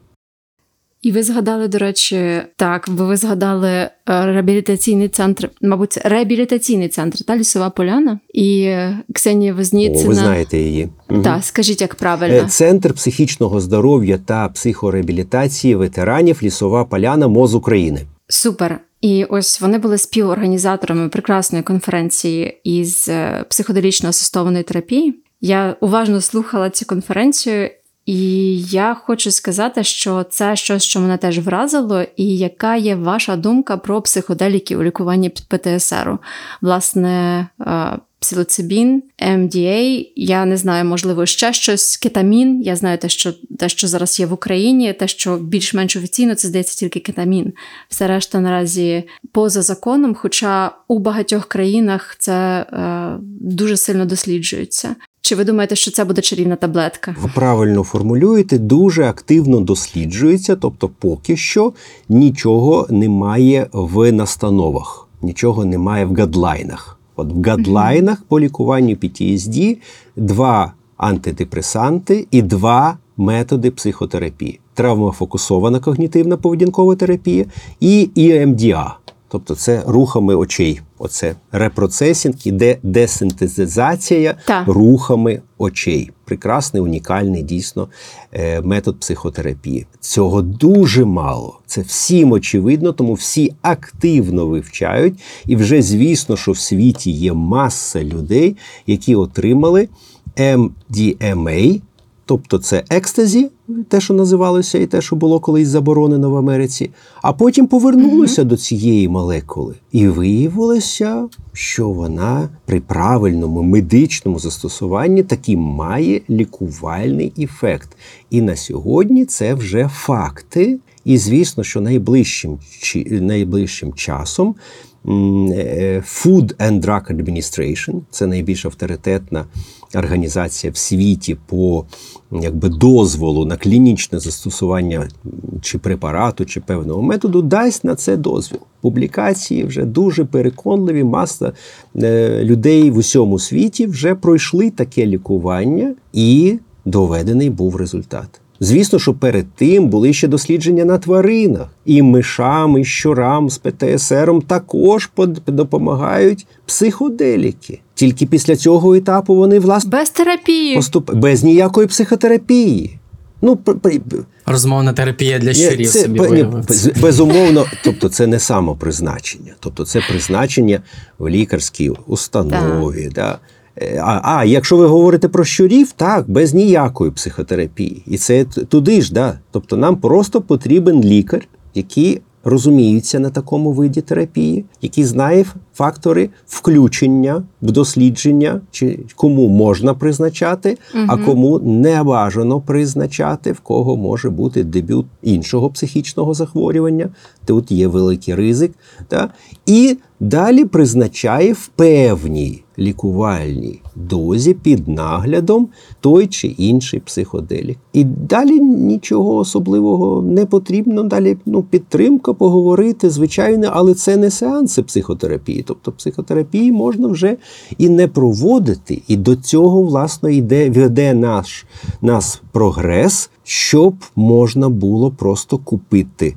Speaker 3: І ви згадали, до речі, так, бо ви згадали е, реабілітаційний центр, мабуть, реабілітаційний центр, та лісова поляна. І Ксенія
Speaker 5: О, ви знаєте її.
Speaker 3: Так, скажіть, як правильно.
Speaker 5: Е, Центр психічного здоров'я та психореабілітації ветеранів Лісова Поляна МОЗ України.
Speaker 3: Супер. І ось вони були співорганізаторами прекрасної конференції із е, психоделічно асистованої терапії. Я уважно слухала цю конференцію, і я хочу сказати, що це щось, що мене теж вразило, і яка є ваша думка про психоделіки у лікуванні ПТСР? Власне, е, псилоцибін, MDA, я не знаю, можливо, ще щось, кетамін. Я знаю те, що те, що зараз є в Україні, те, що більш-менш офіційно, це здається тільки кетамін. Все решта наразі поза законом, хоча у багатьох країнах це е, дуже сильно досліджується. Чи ви думаєте, що це буде чарівна таблетка?
Speaker 5: Ви правильно формулюєте, дуже активно досліджується, тобто поки що нічого немає в настановах, нічого немає в гадлайнах. От в гадлайнах по лікуванню PTSD два антидепресанти і два методи психотерапії: травмофокусована когнітивна поведінкова терапія і EMDR. Тобто це рухами очей. Оце репроцесінг, іде десинтезація
Speaker 3: Так.
Speaker 5: рухами очей. Прекрасний, унікальний дійсно е, метод психотерапії. Цього дуже мало. Це всім очевидно, тому всі активно вивчають. І вже звісно, що в світі є маса людей, які отримали MDMA, тобто це екстазі, те, що називалося, і те, що було колись заборонено в Америці, а потім повернулося до цієї молекули. І виявилося, що вона при правильному медичному застосуванні таки має лікувальний ефект. І на сьогодні це вже факти. І звісно, що найближчим, найближчим часом е, Food and Drug Administration – це найбільш авторитетна організація в світі по якби, дозволу на клінічне застосування чи препарату, чи певного методу, дасть на це дозвіл. Публікації вже дуже переконливі. Маса е, людей в усьому світі вже пройшли таке лікування, і доведений був результат. Звісно, що перед тим були ще дослідження на тваринах, і мишам, і щурам з ПТСРом також допомагають психоделіки. Тільки після цього етапу вони власне
Speaker 3: Без терапії.
Speaker 5: поступ без ніякої психотерапії. Ну,
Speaker 2: Розмовна терапія для
Speaker 5: Ні,
Speaker 2: щурів
Speaker 5: це,
Speaker 2: собі
Speaker 5: ні, безумовно, тобто це не самопризначення, тобто це призначення в лікарській установі. Да. Е, А, а якщо ви говорите про щурів, так, без ніякої психотерапії. І це туди ж, да. Тобто нам просто потрібен лікар, який розуміється на такому виді терапії, який знає фактори включення в дослідження, чи кому можна призначати, а кому не бажано призначати, в кого може бути дебют іншого психічного захворювання. Тут є великий ризик. Та? І далі призначає в певній лікувальній дозі під наглядом той чи інший психоделік. І далі нічого особливого не потрібно. Далі ну, підтримка, поговорити, звичайно, але це не сеанси психотерапії. Тобто психотерапії можна вже і не проводити. І до цього, власне, йде, веде наш, нас прогрес, щоб можна було просто купити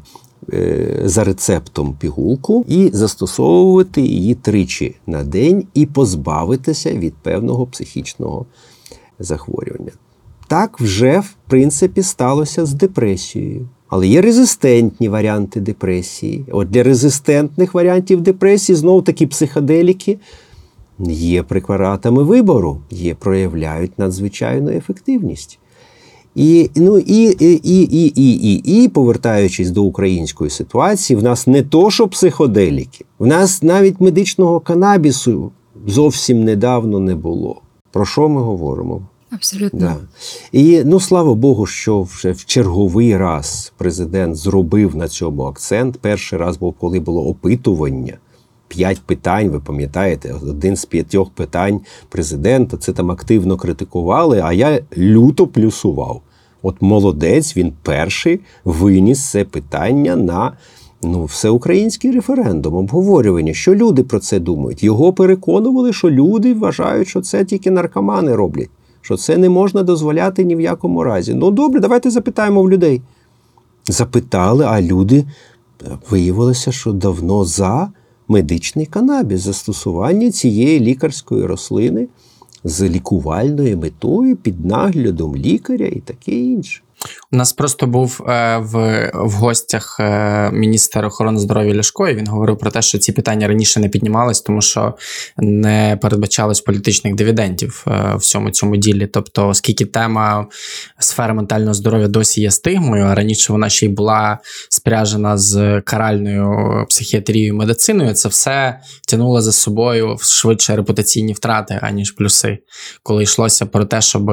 Speaker 5: е, за рецептом пігулку і застосовувати її тричі на день і позбавитися від певного психічного захворювання. Так вже, в принципі, сталося з депресією. Але є резистентні варіанти депресії. От для резистентних варіантів депресії знову такі психоделіки є препаратами вибору, є, проявляють надзвичайну ефективність. І, ну, і, і, і, і, і, і, і, повертаючись до української ситуації, в нас не то, що психоделіки, в нас навіть медичного канабісу зовсім недавно не було. Про що ми говоримо?
Speaker 3: Абсолютно.
Speaker 5: Да. І ну слава Богу, що вже в черговий раз президент зробив на цьому акцент. Перший раз був, коли було опитування. П'ять питань, ви пам'ятаєте, один з п'ятьох питань президента. Це там активно критикували, а я люто плюсував. От молодець, він перший виніс це питання на ну, всеукраїнський референдум, обговорювання. Що люди про це думають? Його переконували, що люди вважають, що це тільки наркомани роблять що це не можна дозволяти ні в якому разі. Ну добре, давайте запитаємо в людей. запитали, а люди е, виявилося, що давно за медичний канабіс, застосування цієї лікарської рослини з лікувальною метою під наглядом лікаря і таке інше.
Speaker 2: У нас просто був е, в, в гостях е, міністр охорони здоров'я Ляшко, і він говорив про те, що ці питання раніше не піднімались, тому що не передбачалось політичних дивідендів е, в всьому цьому ділі. Тобто, оскільки тема сфери ментального здоров'я досі є стигмою, а раніше вона ще й була спряжена з каральною психіатрією і медициною, це все тягнуло за собою швидше репутаційні втрати, аніж плюси, коли йшлося про те, щоб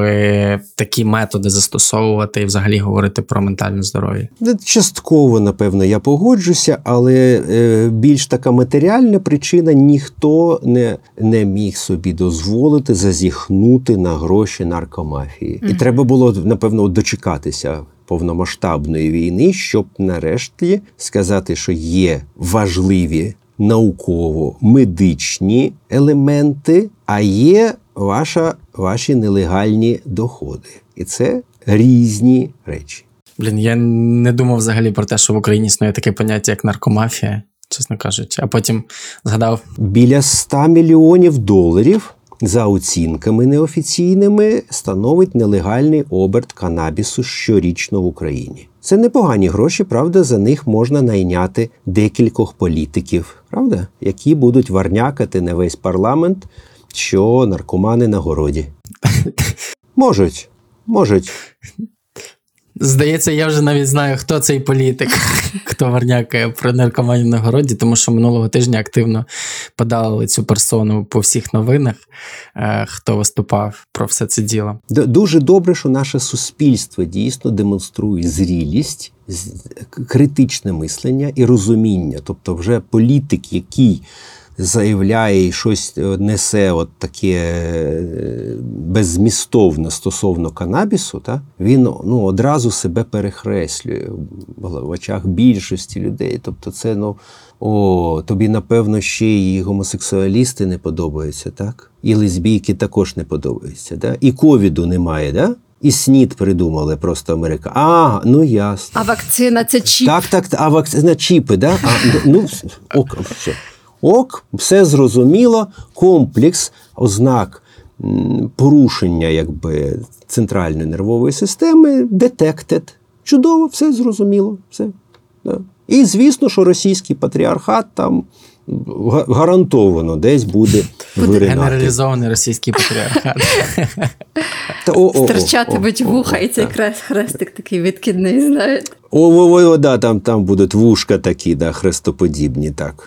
Speaker 2: такі методи застосовувати взагалі говорити про ментальне здоров'я.
Speaker 5: Частково, напевно, я погоджуся, але е, більш така матеріальна причина ніхто не, не міг собі дозволити зазіхнути на гроші наркомафії. І треба було, напевно, дочекатися повномасштабної війни, щоб нарешті сказати, що є важливі науково-медичні елементи, а є ваша, ваші нелегальні доходи. І це різні речі.
Speaker 2: Блін, я не думав взагалі про те, що в Україні існує таке поняття, як наркомафія, чесно кажучи. А потім згадав,
Speaker 5: Біля 100 мільйонів доларів за оцінками неофіційними становить нелегальний оберт канабісу щорічно в Україні. Це непогані гроші, правда, за них можна найняти декількох політиків, правда, які будуть варнякати на весь парламент, що наркомани на городі. (laughs) Можуть, можуть.
Speaker 2: Здається, я вже навіть знаю, хто цей політик, (laughs) хто варнякає про наркоманів на городі, тому що минулого тижня активно подали цю персону по всіх новинах, е, хто виступав про все це діло.
Speaker 5: Дуже добре, що наше суспільство дійсно демонструє зрілість, критичне мислення і розуміння. Тобто, вже політик, який заявляє і щось е, несе от таке е, беззмістовне стосовно канабісу, та, він ну, одразу себе перехреслює в очах більшості людей. Тобто, це ну. О, тобі, напевно, ще і гомосексуалісти не подобаються, так? І лесбійки також не подобаються, так? І ковіду немає, так? І снід придумали просто Америка. А, ну ясно.
Speaker 3: А вакцина це чіп.
Speaker 5: Так, так, а вакцина чіпи, да? А, ну, вс- ок, все. Ок, все зрозуміло, комплекс ознак порушення якби, центральної нервової системи detected. Чудово, все зрозуміло. Все. Да. І звісно, що російський патріархат там гарантовано десь буде виринати.
Speaker 2: Генералізований російський патріархат.
Speaker 5: Та, о, о, о,
Speaker 3: Стирчатимуть
Speaker 5: о, о,
Speaker 3: вуха, і цей хрестик такий відкидний, знаєте.
Speaker 5: О, о, о, о, да, там, там будуть вушка такі, да, хрестоподібні, так.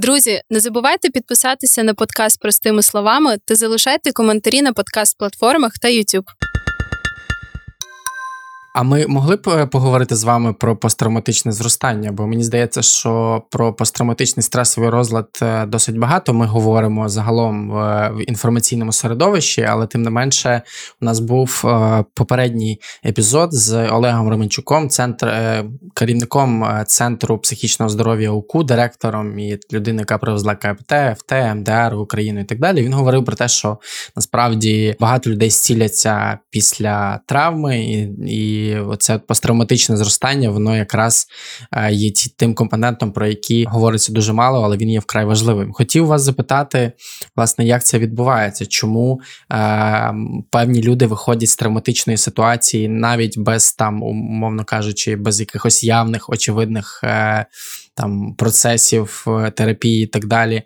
Speaker 1: Друзі, не забувайте підписатися на подкаст простими словами та залишайте коментарі на подкаст-платформах та YouTube.
Speaker 2: А ми могли б е, поговорити з вами про посттравматичне зростання? Бо мені здається, що про посттравматичний стресовий розлад е, досить багато ми говоримо загалом в інформаційному середовищі, але тим не менше, у нас був е, попередній епізод з Олегом Роменчуком, центр керівником центру психічного здоров'я УКУ, директором і людина, яка привезла КПТ, ФТ, МДР в Україну і так далі. Він говорив про те, що насправді багато людей зціляться після травми, і, і оце посттравматичне зростання, воно якраз е, є тим компонентом, про який говориться дуже мало, але він є вкрай важливим. Хотів вас запитати, власне, як це відбувається, чому е, певні люди виходять з травматичної ситуації навіть без там, умовно кажучи, без якихось явних, очевидних е, там процесів е, терапії і так далі.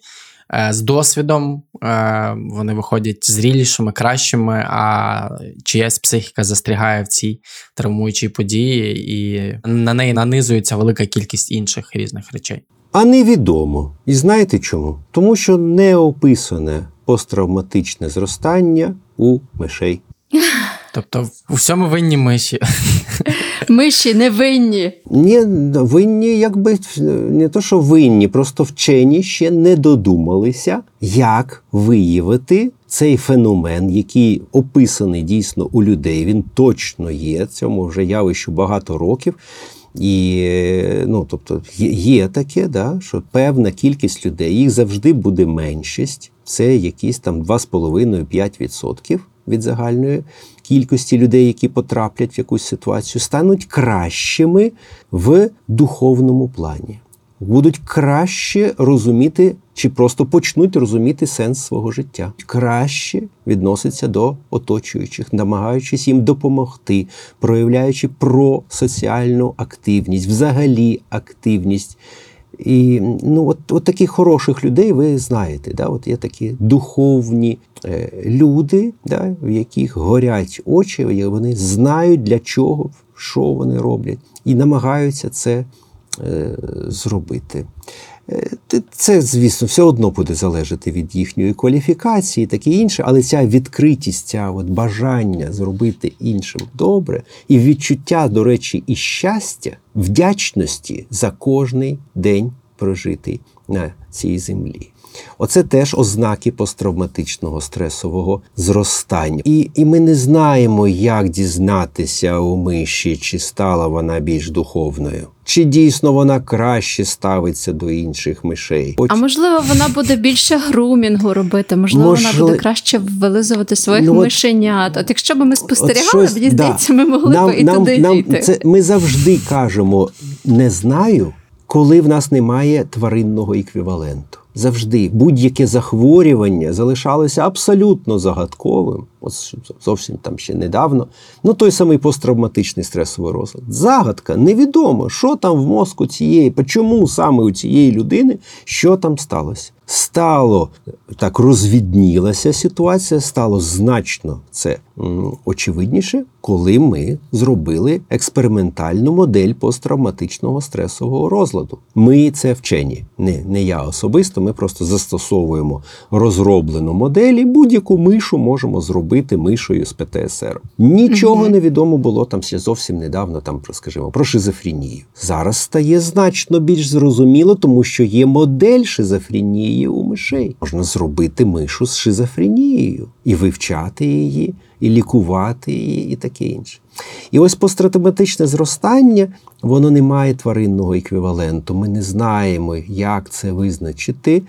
Speaker 2: Е, З досвідом е, вони виходять зрілішими, кращими, а чиясь психіка застрягає в цій травмуючій події, і на неї нанизується велика кількість інших різних речей.
Speaker 5: А невідомо. І знаєте чому? Тому що не описане посттравматичне зростання у мишей.
Speaker 2: Тобто, у всьому винні миші. (laughs)
Speaker 3: Миші не винні.
Speaker 5: Ні, винні, якби не то, що винні, просто вчені ще не додумалися, як виявити цей феномен, який описаний дійсно у людей. Він точно є. Цьому вже явищу багато років. І ну, тобто, є таке, да, що певна кількість людей, їх завжди буде меншість. Це якісь там 2,5-5%. від загальної кількості людей, які потраплять в якусь ситуацію, стануть кращими в духовному плані. Будуть краще розуміти чи просто почнуть розуміти сенс свого життя, краще відноситься до оточуючих, намагаючись їм допомогти, проявляючи просоціальну активність, взагалі активність. І ну, от, от таких хороших людей ви знаєте. Да? От Є такі духовні е, люди, да? в яких горять очі, вони знають для чого, що вони роблять, і намагаються це е, зробити. Е, Це, звісно, все одно буде залежати від їхньої кваліфікації, таке інше, але ця відкритість, ця от бажання зробити іншим добре, і відчуття, до речі, і щастя, вдячності за кожний день прожитий на цій землі. Оце теж ознаки посттравматичного стресового зростання. І, і ми не знаємо, як дізнатися у миші, чи стала вона більш духовною, чи дійсно вона краще ставиться до інших мишей.
Speaker 3: А можливо, вона буде більше грумінгу робити, можливо,
Speaker 5: Можли-
Speaker 3: вона буде краще вилизувати своїх
Speaker 5: Ну, от-
Speaker 3: мишенят. От якщо б ми спостерігали,
Speaker 5: щось-
Speaker 3: мені
Speaker 5: да.
Speaker 3: ми могли б і туди дійти.
Speaker 5: Це, ми завжди кажемо не знаю, коли в нас немає тваринного еквіваленту. Завжди будь-яке захворювання залишалося абсолютно загадковим. От зовсім там ще недавно. Ну той самий посттравматичний стресовий розлад. Загадка, невідомо, що там в мозку цієї, чому саме у цієї людини, що там сталося. Стало так, розвіднілася ситуація, стало значно це очевидніше, коли ми зробили експериментальну модель посттравматичного стресового розладу. Ми це вчені, не, не я особисто. Ми просто застосовуємо розроблену модель і будь-яку мишу можемо зробити мишою з ПТСР. Нічого не відомо було там ще зовсім недавно, там про скажімо, про шизофренію. Зараз стає значно більш зрозуміло, тому що є модель шизофренії у мишей. Можна зробити мишу з шизофренією і вивчати її, і лікувати її, і таке інше. І ось посттравматичне зростання, воно не має тваринного еквіваленту. Ми не знаємо, як це визначити.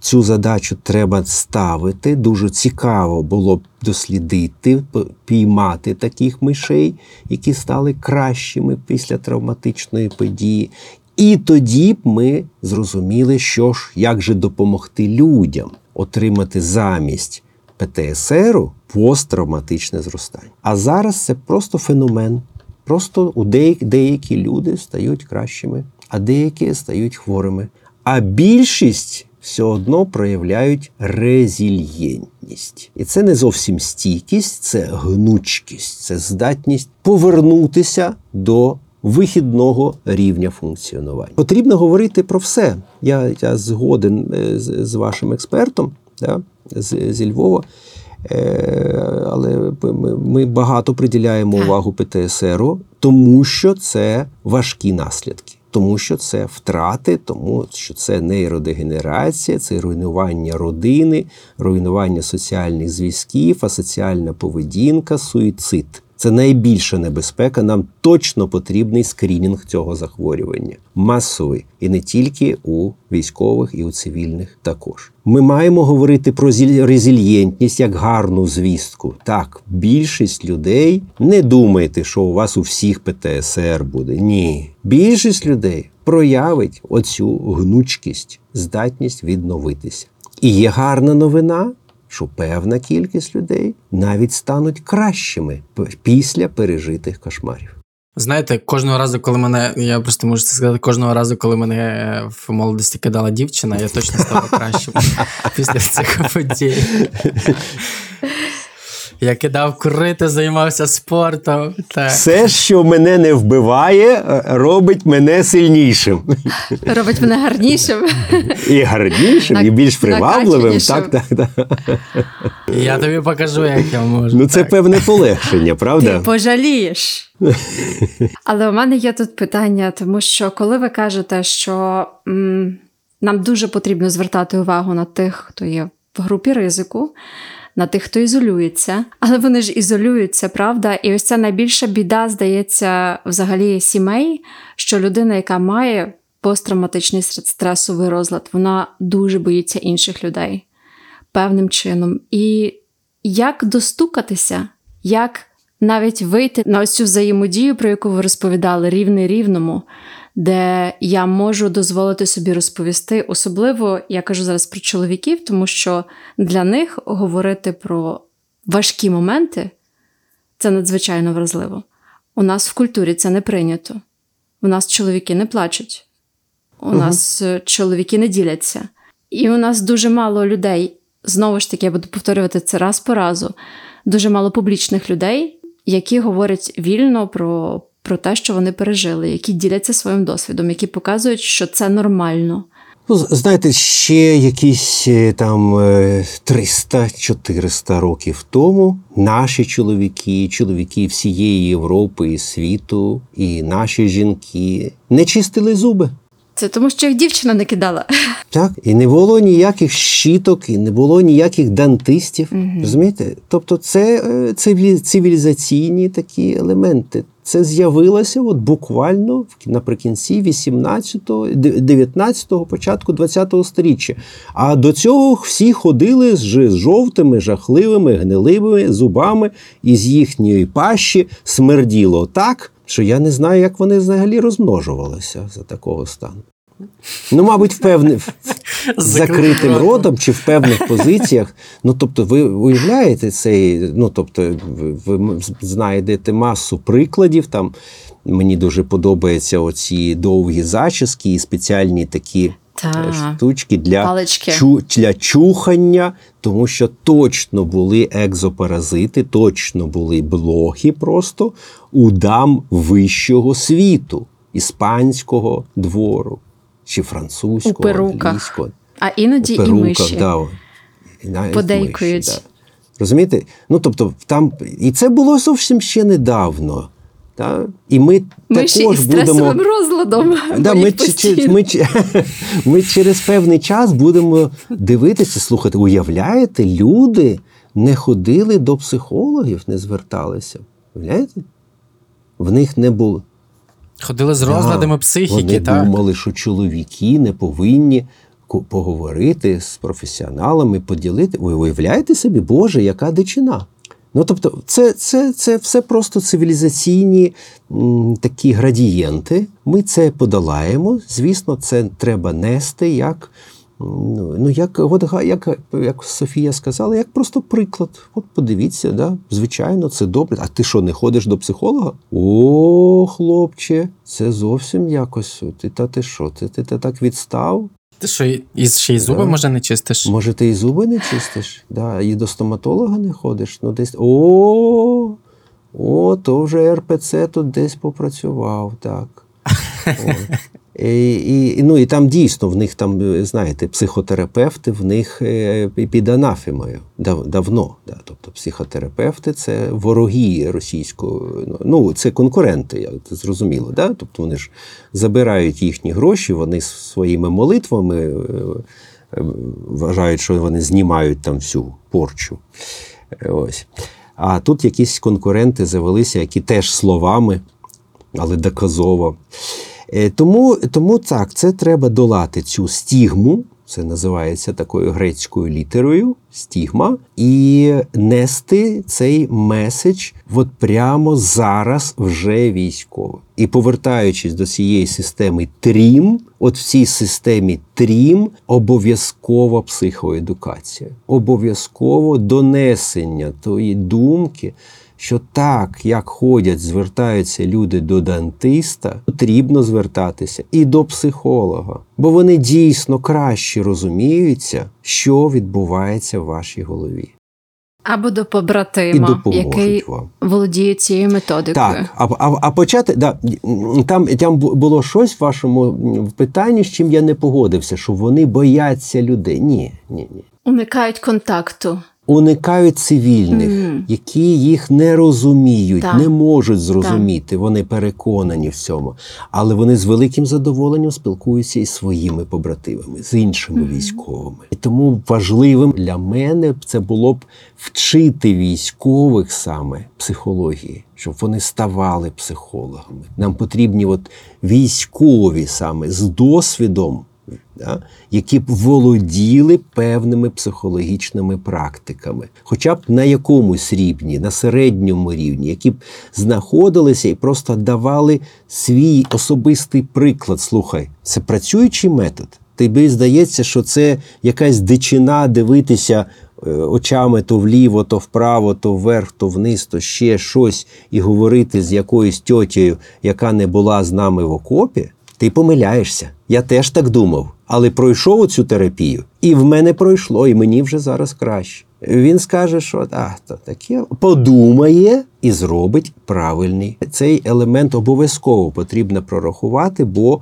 Speaker 5: Цю задачу треба ставити. Дуже цікаво було б дослідити, піймати таких мишей, які стали кращими після травматичної події. І тоді б ми зрозуміли, що ж, як же допомогти людям отримати замість ПТСРу посттравматичне зростання. А зараз це просто феномен. Просто у деякі, деякі люди стають кращими, а деякі стають хворими. А більшість все одно проявляють резильєнтність. І це не зовсім стійкість, це гнучкість, це здатність повернутися до вихідного рівня функціонування. Потрібно говорити про все. Я, я згоден е, з, з вашим експертом да, з, зі Львова. Е, Але ми, ми багато приділяємо увагу ПТСРу, тому що це важкі наслідки, тому що це втрати, тому що це нейродегенерація, це руйнування родини, руйнування соціальних зв'язків, асоціальна поведінка, суїцид. Це найбільша небезпека. Нам точно потрібний скринінг цього захворювання, масовий і не тільки у військових, і у цивільних також. Ми маємо говорити про резильєнтність як гарну звістку. Так, більшість людей не думайте, що у вас у всіх ПТСР буде. Ні, більшість людей проявить оцю гнучкість, здатність відновитися. І є гарна новина що певна кількість людей навіть стануть кращими після пережитих кошмарів.
Speaker 2: Знаєте, кожного разу, коли мене, я просто можу це сказати, кожного разу, коли мене е, в молодості кидала дівчина, я точно стала кращим (laughs) після цих подій. Я кидав курити, займався спортом. Так.
Speaker 5: Все, що мене не вбиває, е, робить мене сильнішим
Speaker 3: Робить мене гарнішим.
Speaker 5: і гарнішим, і більш привабливим. Так, так, так.
Speaker 2: Я тобі покажу, як я можу.
Speaker 5: Ну це
Speaker 2: так.
Speaker 5: певне полегшення, правда?
Speaker 3: Ти пожалієш. Але у мене є тут питання, тому що коли ви кажете, що м, нам дуже потрібно звертати увагу на тих, хто є в групі ризику, на тих, хто ізолюється, але вони ж ізолюються, правда? І ось це найбільша біда, здається, взагалі сімей, що людина, яка має посттравматичний стресовий розлад, вона дуже боїться інших людей певним чином. І як достукатися, як навіть вийти на ось цю взаємодію, про яку ви розповідали, рівний рівному, де я можу дозволити собі розповісти. Особливо я кажу зараз про чоловіків, тому що для них говорити про важкі моменти це надзвичайно вразливо. У нас в культурі це не прийнято. У нас чоловіки не плачуть, у
Speaker 5: Мгм.
Speaker 3: нас е, чоловіки не діляться. І у нас дуже мало людей, знову ж таки, я буду повторювати це раз по разу. Дуже мало публічних людей, які говорять вільно про, про те, що вони пережили, які діляться своїм досвідом, які показують, що це нормально.
Speaker 5: Ну, знаєте, ще якісь е, там е, 300-400 років тому наші чоловіки, чоловіки всієї Європи і світу, і наші жінки не чистили зуби.
Speaker 3: Це тому, що їх дівчина не кидала. (laughs)
Speaker 5: Так, і не було ніяких щіток, і не було ніяких дантистів.
Speaker 3: Мгм.
Speaker 5: Розумієте? Тобто, це е, цивілізаційні такі елементи. Це з'явилося от буквально наприкінці 18-го, 19-го, початку 20-го сторіччя. А до цього всі ходили з жовтими, жахливими, гниливими зубами, із їхньої пащі смерділо так, що я не знаю, як вони взагалі розмножувалися за такого стану. Ну, мабуть, в певне, (laughs) з закритим ротом чи в певних позиціях. Ну, тобто, ви уявляєте цей, ну тобто, ви, ви знайдете масу прикладів. Там мені дуже подобаються оці довгі зачіски і спеціальні такі е,
Speaker 3: Та
Speaker 5: штучки для, чу, для чухання, тому що точно були екзопаразити, точно були блохи просто у дам вищого світу, іспанського двору чи французького,
Speaker 3: У. А іноді
Speaker 5: У
Speaker 3: і миші.
Speaker 5: да. І
Speaker 3: Подейкують.
Speaker 5: миші, да. Розумієте? Ну, тобто, там, і це було зовсім ще недавно. Та? І ми
Speaker 3: Миші
Speaker 5: також
Speaker 3: із
Speaker 5: будемо.
Speaker 3: стресовим розладом.
Speaker 5: Да, ми,
Speaker 3: постійно.
Speaker 5: ми, чи- (laughs) ми через певний час будемо дивитися, слухати, уявляєте, люди не ходили до психологів, не зверталися. Уявляєте? В них не було.
Speaker 2: Ходили з розладами а, психіки,
Speaker 5: Вони
Speaker 2: так?
Speaker 5: думали, що чоловіки не повинні поговорити з професіоналами, поділити. Ви уявляєте собі, Боже, яка дичина? Ну, тобто, це, це, це все просто цивілізаційні м, такі градієнти. Ми це подолаємо. Звісно, це треба нести як. Ну, як, от, як, як Софія сказала, як просто приклад. От подивіться, да? звичайно, це добре. А ти що, не ходиш до психолога? О, хлопче, це зовсім якось. Ти та ти що? Ти, ти, ти так відстав?
Speaker 2: Ти що, і- ще й зуби
Speaker 5: Да.
Speaker 2: може не чистиш?
Speaker 5: Може, ти і зуби не чистиш? Да, і до стоматолога не ходиш? Ну, десь. О, о, то вже РПЦ тут десь попрацював, так. От. (laughs) І, ну, і там дійсно в них там, е, знаєте, психотерапевти в них е, під анафемою дав, давно. Да. Тобто психотерапевти це вороги російського, ну це конкуренти, як зрозуміло. Да? Тобто вони ж забирають їхні гроші, вони своїми молитвами е, вважають, що вони знімають там всю порчу. Ось. А тут якісь конкуренти завелися, які теж словами, але доказово. Е, Тому, тому так, це треба долати цю стігму. Це називається такою грецькою літерою стігма, і нести цей меседж от прямо зараз вже військово. І повертаючись до цієї системи трім, от в цій системі трім обов'язкова психоедукація, обов'язково донесення тої думки, що так, як ходять, звертаються люди до дантиста, потрібно звертатися і до психолога, бо вони дійсно краще розуміються, що відбувається в вашій голові,
Speaker 3: Або до побратима,
Speaker 5: допоможуть
Speaker 3: який
Speaker 5: вам.
Speaker 3: володіє цією методикою.
Speaker 5: Так, а, а, а почати, да, там, там було щось в вашому питанні, з чим я не погодився, що вони бояться людей. Ні, ні, ні.
Speaker 3: Уникають контакту.
Speaker 5: Уникають цивільних,
Speaker 3: Мгм.
Speaker 5: які їх не розуміють,
Speaker 3: Так.
Speaker 5: не можуть зрозуміти. Вони переконані в цьому. Але вони з великим задоволенням спілкуються із своїми побратимами, з іншими
Speaker 3: Мгм.
Speaker 5: військовими. І тому важливим для мене це було б вчити військових саме психології, щоб вони ставали психологами. Нам потрібні от військові саме з досвідом да, які б володіли певними психологічними практиками, хоча б на якомусь рівні, на середньому рівні, які б знаходилися і просто давали свій особистий приклад. Слухай, це працюючий метод. Тобі здається, що це якась дичина дивитися е, очами то вліво, то вправо, то вверх, то вниз, то ще щось, і говорити з якоюсь тьотєю, яка не була з нами в окопі. Ти помиляєшся. Я теж так думав, але пройшов цю терапію, і в мене пройшло, і мені вже зараз краще. Він скаже, що а, то таке подумає і зробить правильний. Цей елемент обов'язково потрібно прорахувати, бо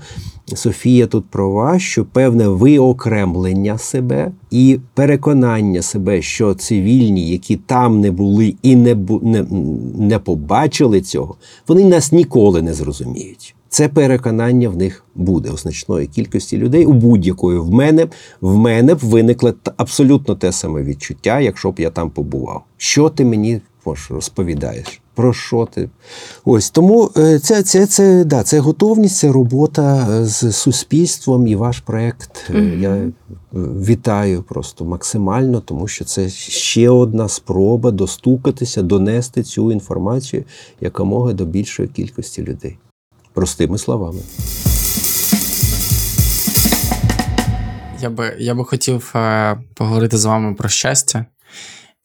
Speaker 5: Софія тут права, що певне виокремлення себе і переконання себе, що цивільні, які там не були і не, не, не побачили цього, вони нас ніколи не зрозуміють. Це переконання в них буде у значної кількості людей. У будь-якої в мене в мене б виникло абсолютно те саме відчуття, якщо б я там побував. Що ти мені Боже, розповідаєш? Про що ти? Ось тому е, це, це, це, да, це готовність, це робота е, з суспільством і ваш проект. е, Я е, вітаю просто максимально, тому що це ще одна спроба достукатися, донести цю інформацію якомога до більшої кількості людей. Простими словами.
Speaker 2: Я би, я би хотів е, поговорити з вами про щастя.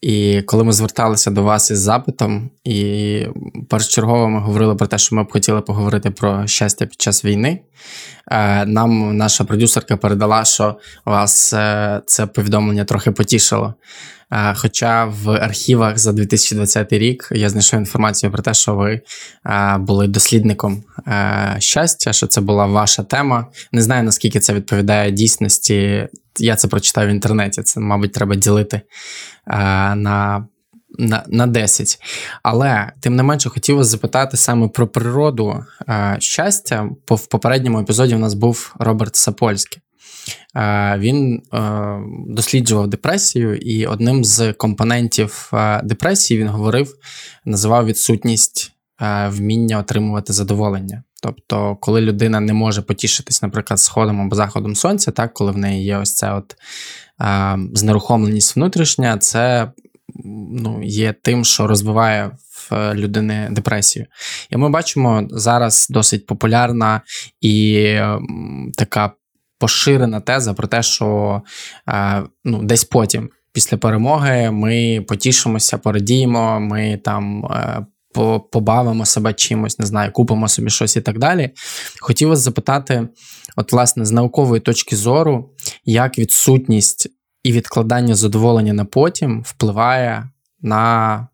Speaker 2: І коли ми зверталися до вас із запитом, і першочергово ми говорили про те, що ми б хотіли поговорити про щастя під час війни. Е, нам наша продюсерка передала, що вас е, це повідомлення трохи потішило. Е, Хоча в архівах за 2020 рік я знайшов інформацію про те, що ви були дослідником щастя, що це була ваша тема. Не знаю наскільки це відповідає дійсності. Я це прочитав в інтернеті. Це, мабуть, треба ділити е, на, на, на 10. Але тим не менше хотів вас запитати саме про природу е, щастя. По в попередньому епізоді у нас був Роберт Сапольський. Е, Він е, досліджував депресію, і одним з компонентів е, депресії він говорив, називав відсутність е, вміння отримувати задоволення. Тобто, коли людина не може потішитись, наприклад, сходом або заходом сонця, так, коли в неї є ось це от е, знерухомленість внутрішня, це ну, є тим, що розвиває в людини депресію. І ми бачимо зараз досить популярна і м, така поширена теза про те, що е, ну, десь потім, після перемоги, ми потішимося, порадіємо, ми там. Побавимо себе чимось, не знаю, купимо собі щось і так далі. Хотів вас запитати, от, власне, з наукової точки зору, як відсутність і відкладання задоволення на потім впливає на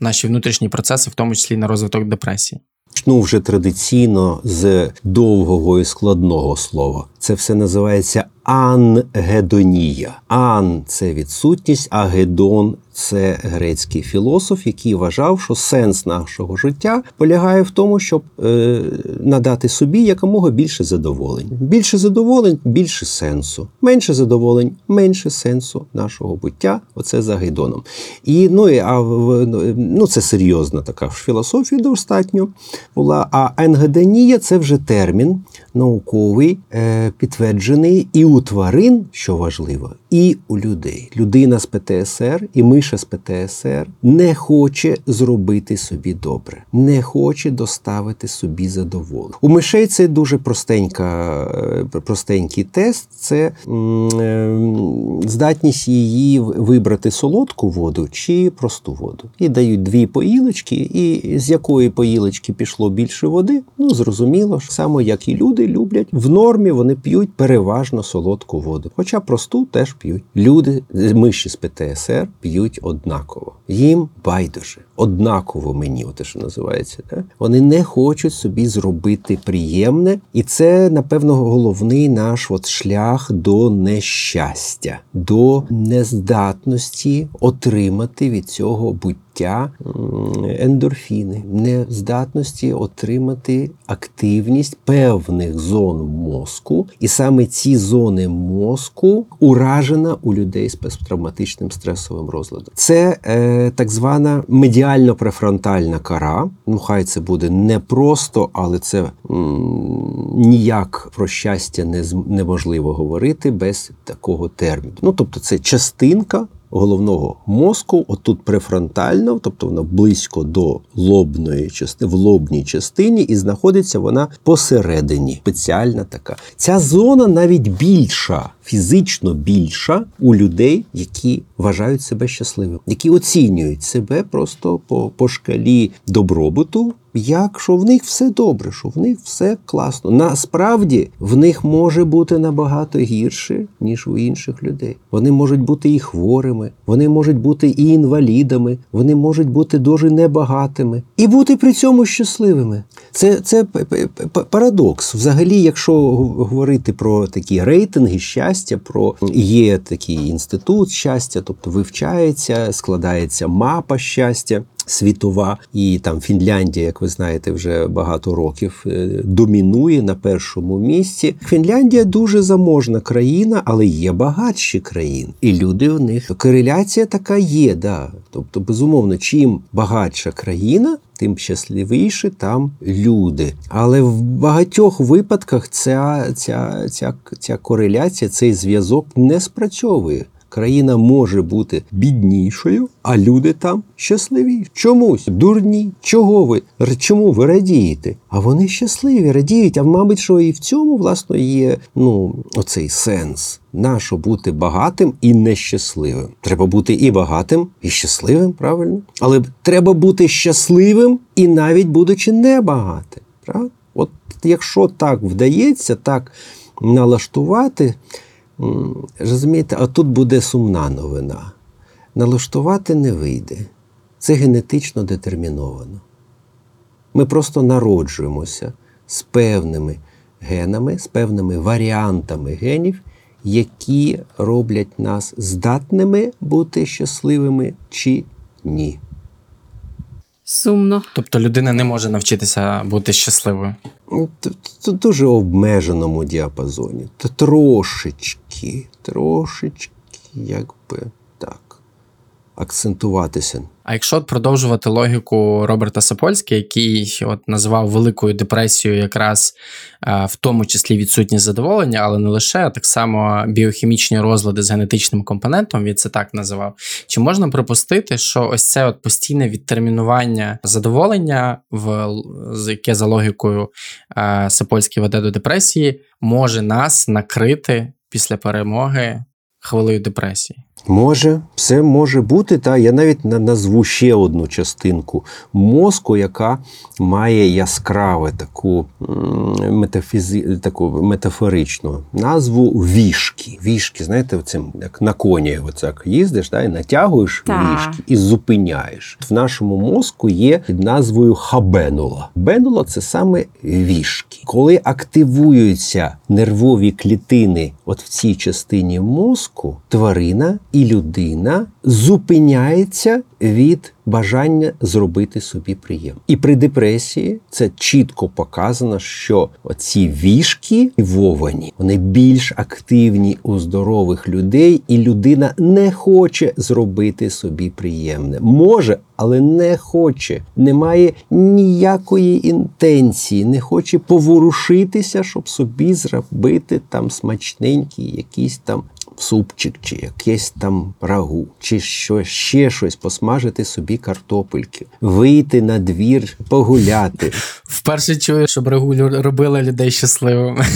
Speaker 2: наші внутрішні процеси, в тому числі на розвиток депресії.
Speaker 5: Почну вже традиційно з довгого і складного слова. Це все називається ангедонія. Ан це відсутність, а гедон це грецький філософ, який вважав, що сенс нашого життя полягає в тому, щоб е, надати собі якомога більше задоволень. Більше задоволень, більше сенсу. Менше задоволень, менше сенсу нашого буття. Оце за гедоном. І ну, і, а в- ну це серйозна така ж філософія достатньо була. А ангедонія це вже термін науковий, е, підтверджений і у тварин, що важливо, і у людей. Людина з ПТСР і миша з ПТСР не хоче зробити собі добре, не хоче доставити собі задоволення. У мишей це дуже простенька, е, простенький тест. Це е, здатність її вибрати солодку воду чи просту воду. І дають дві поїлочки, і з якої поїлочки пішло більше води, ну зрозуміло, ж само як і люди люблять. В нормі вони п'ють переважно солодку воду, хоча просту теж п'ють. Люди, миші з ПТСР, п'ють однаково. Їм байдуже, однаково мені, те, що називається. Да? Вони не хочуть собі зробити приємне, і це, напевно, головний наш от шлях до нещастя, до нездатності отримати від цього буття відчуття ендорфіни, нездатності отримати активність певних зон мозку, і саме ці зони мозку уражена у людей з посттравматичним стресовим розладом. Це е, так звана медіально-префронтальна кара. Ну, хай це буде не просто, але це м, ніяк про щастя не неможливо говорити без такого терміну. Ну, тобто, це частинка головного мозку, отут префронтально, тобто вона близько до лобної частини, в лобній частині, і знаходиться вона посередині. Спеціальна така. Ця зона навіть більша, фізично більша у людей, які вважають себе щасливими, які оцінюють себе просто по, по шкалі добробуту. Як що в них все добре, що в них все класно. Насправді в них може бути набагато гірше, ніж у інших людей. Вони можуть бути і хворими, вони можуть бути і інвалідами, вони можуть бути дуже небагатими і бути при цьому щасливими. Це, це парадокс. Взагалі, якщо говорити про такі рейтинги щастя, про є такий інститут щастя, тобто вивчається, складається мапа щастя світова, і там Фінляндія, як ви знаєте, вже багато років е, домінує на першому місці. Фінляндія дуже заможна країна, але є багатші країни, і люди в них кореляція така є. Да. Тобто, безумовно, чим багатша країна. Тим щасливіше там люди. Але в багатьох випадках ця, ця, ця, ця кореляція, цей зв'язок не спрацьовує. Країна може бути біднішою, а люди там щасливі. Чомусь дурні. Чого ви? Чому ви радієте? А вони щасливі, радіють. А мабуть, що і в цьому власне є ну оцей сенс. Нащо бути багатим і нещасливим? Треба бути і багатим, і щасливим, правильно? Але треба бути щасливим і навіть будучи небагатим. Правда? От якщо так вдається, так налаштувати. Розумієте, а тут буде сумна новина. Налаштувати не вийде. Це генетично детерміновано. Ми просто народжуємося з певними генами, з певними варіантами генів, які роблять нас здатними бути щасливими чи ні.
Speaker 3: Сумно.
Speaker 2: Тобто людина не може навчитися бути щасливою.
Speaker 5: Т- дуже обмеженому діапазоні. Т- Трошечки, трошечки, якби так, акцентуватися.
Speaker 2: А якщо от продовжувати логіку Роберта Сапольська, який от називав великою депресією якраз е, в тому числі відсутність задоволення, але не лише, а так само біохімічні розлади з генетичним компонентом, він це так називав. Чи можна припустити, що ось це от постійне відтермінування задоволення, в яке за логікою е, Сапольський веде до депресії, може нас накрити після перемоги хвилею депресії?
Speaker 5: Може, все може бути. Та я навіть на- назву ще одну частинку мозку, яка має яскраве таку, м, метафізи, таку метафоричну назву вішки. Вішки, знаєте, цим як на коні оцак їздиш, та, і натягуєш
Speaker 3: Так.
Speaker 5: вішки і зупиняєш. В нашому мозку є під назвою хабенула. Бенула це саме вішки. Коли активуються нервові клітини, от в цій частині мозку, тварина і людина зупиняється від бажання зробити собі приємно. І при депресії це чітко показано, що оці вішки вовані, вони більш активні у здорових людей, і людина не хоче зробити собі приємне. Може, але не хоче. Немає ніякої інтенції, не хоче поворушитися, щоб собі зробити там смачненький якийсь там супчик, чи якесь там рагу, чи що, ще щось, посмажити собі картопельки, вийти на двір, погуляти.
Speaker 2: Вперше чую, щоб рагу робила людей щасливими.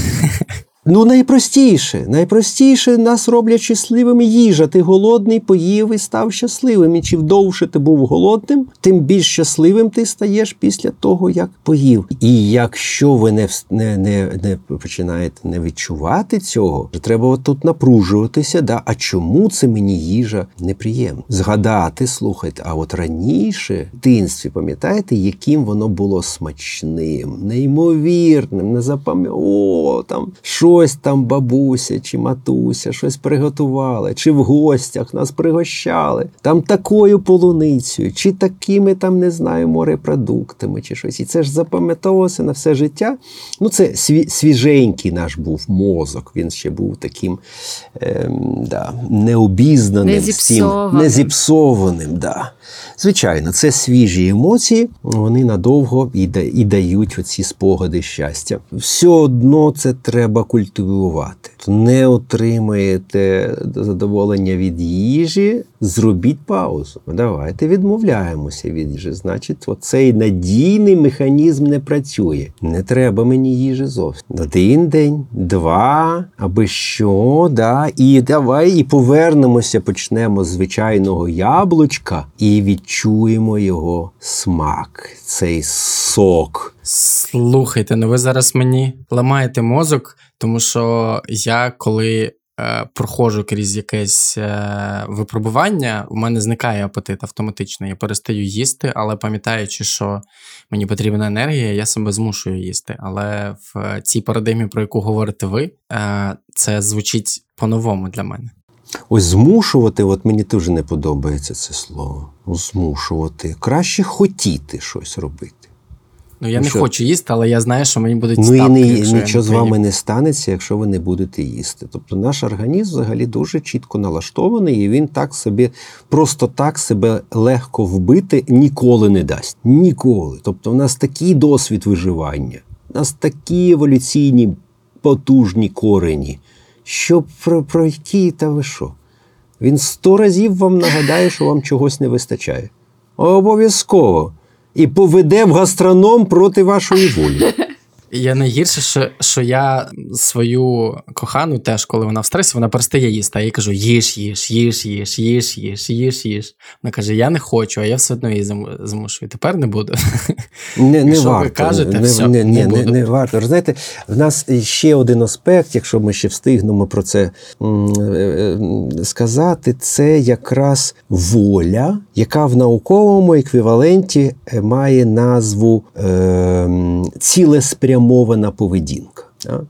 Speaker 5: Ну, найпростіше, найпростіше нас роблять щасливими їжа. Ти голодний, поїв і став щасливим. І чим довше ти був голодним, тим більш щасливим ти стаєш після того, як поїв. І якщо ви не, не, не, не починаєте не відчувати цього, то треба тут напружуватися. Да? А чому це мені їжа неприємна? Згадати, слухайте, а от раніше в дитинстві, пам'ятаєте, яким воно було смачним, неймовірним, не запам'ятаю, о, там щось щось там бабуся чи матуся щось приготувала, чи в гостях нас пригощали, там такою полуницею, чи такими там, не знаю, морепродуктами, чи щось. І це ж запам'ятовувалося на все життя. Ну, це сві- свіженький наш був мозок. Він ще був таким ем, да, необізнаним,
Speaker 3: Не
Speaker 5: всім,
Speaker 3: зіпсованим.
Speaker 5: не зіпсованим. Да. Звичайно, це свіжі емоції, вони надовго і, дають оці спогади щастя. Все одно це треба культивувати. Не отримаєте задоволення від їжі, зробіть паузу. Давайте відмовляємося від їжі. Значить, оцей надійний механізм не працює. Не треба мені їжі зовсім. Один день, два, аби що, да, і давай і повернемося, почнемо з звичайного яблучка і відчуємо його смак, цей сок.
Speaker 2: Слухайте, ну ви зараз мені ламаєте мозок, тому що я коли проходжу крізь якесь е, випробування, у мене зникає апетит автоматично. Я перестаю їсти, але пам'ятаючи, що мені потрібна енергія, я себе змушую їсти. Але в цій парадигмі, про яку говорите ви, е, це звучить по-новому для мене.
Speaker 5: Ось змушувати, от мені дуже не подобається це слово. Змушувати. Краще хотіти щось робити.
Speaker 2: Ну я
Speaker 5: Ну
Speaker 2: не
Speaker 5: що?
Speaker 2: хочу їсти, але я знаю, що мені будуть
Speaker 5: Ну і
Speaker 2: ставки,
Speaker 5: не,
Speaker 2: якщо я
Speaker 5: нічого з вами не станеться, якщо ви не будете їсти. Тобто наш організм взагалі дуже чітко налаштований, і він так собі просто так себе легко вбити ніколи не дасть. Ніколи. Тобто, в нас такий досвід виживання, у нас такі еволюційні потужні корені. Що про, про які та ви що? Він сто разів вам нагадає, що вам чогось не вистачає. Обов'язково. І поведе в гастроном проти вашої волі.
Speaker 2: Я найгірше, що, що я свою кохану теж, коли вона в стресі, вона перестає їсти. А я кажу: їж, їж, їж, їж, їж, їж, їж, їж. Вона каже: Я не хочу, а я все одно її змушую. Тепер не буду.
Speaker 5: Не, не
Speaker 2: Якщо ви кажете,
Speaker 5: не,
Speaker 2: все,
Speaker 5: не,
Speaker 2: не
Speaker 5: не,
Speaker 2: буду.
Speaker 5: не варто. Знаєте, в нас ще один аспект, якщо ми ще встигнемо про це е, е, сказати, це якраз воля, яка в науковому еквіваленті е, має назву е, м, цілеспрямована поведінка. Да?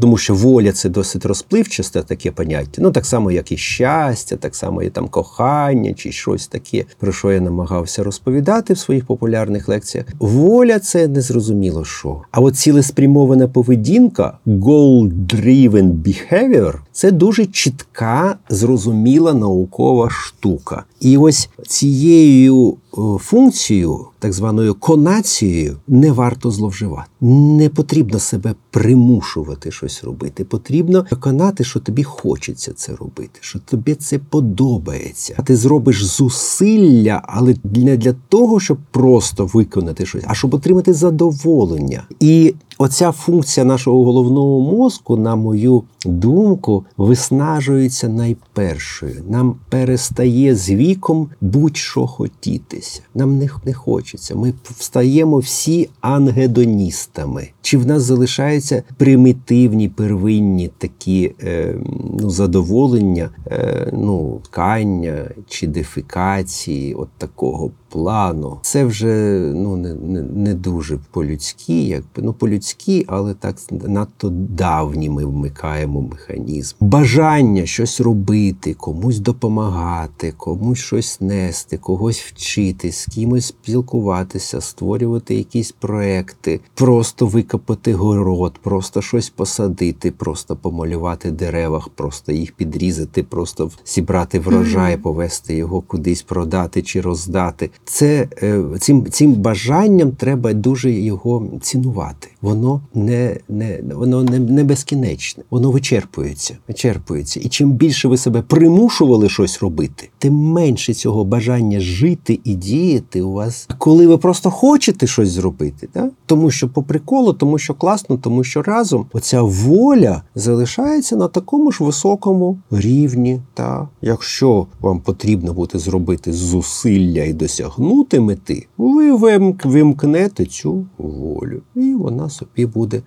Speaker 5: Тому що воля це досить розпливчасте таке поняття. Ну так само, як і щастя, так само і там кохання, чи щось таке, про що я намагався розповідати в своїх популярних лекціях. Воля це незрозуміло що. А от цілеспрямована поведінка, goal-driven behavior, це дуже чітка, зрозуміла наукова штука. І ось цією е, функцією, так званою конацією, не варто зловживати. Не потрібно себе примушувати щось робити. Потрібно виконати, що тобі хочеться це робити, що тобі це подобається. А ти зробиш зусилля, але не для того, щоб просто виконати щось, а щоб отримати задоволення. І оця функція нашого головного мозку, на мою думку, виснажується найпершою. Нам перестає з віком будь-що хотітися. Нам не, не хочеться. Ми встаємо всі ангедоністами. Чи в нас залишаються примітивні, первинні такі е, ну, задоволення, е, ну, ткання чи дефікації, от такого плану. Це вже ну, не, не, не дуже по-людськи, якби ну по-людськи, але так надто давні ми вмикаємо механізм. Бажання щось робити, комусь допомагати, комусь щось нести, когось вчити, з кимось спілкуватися, створювати якісь проекти, просто викопати город, просто щось посадити, просто помалювати деревах, просто їх підрізати, просто зібрати врожай, повести його кудись продати чи роздати. Це е, цим, цим бажанням треба дуже його цінувати. Воно не, не воно не, не безкінечне, воно вичерпується, вичерпується. І чим більше ви себе примушували щось робити, тим менше цього бажання жити і діяти у вас, коли ви просто хочете щось зробити, да? тому що по приколу, тому що класно, тому що разом оця воля залишається на такому ж високому рівні. Та якщо вам потрібно буде зробити зусилля і досягнути мети, ви вимкнете цю волю, і вона собі буде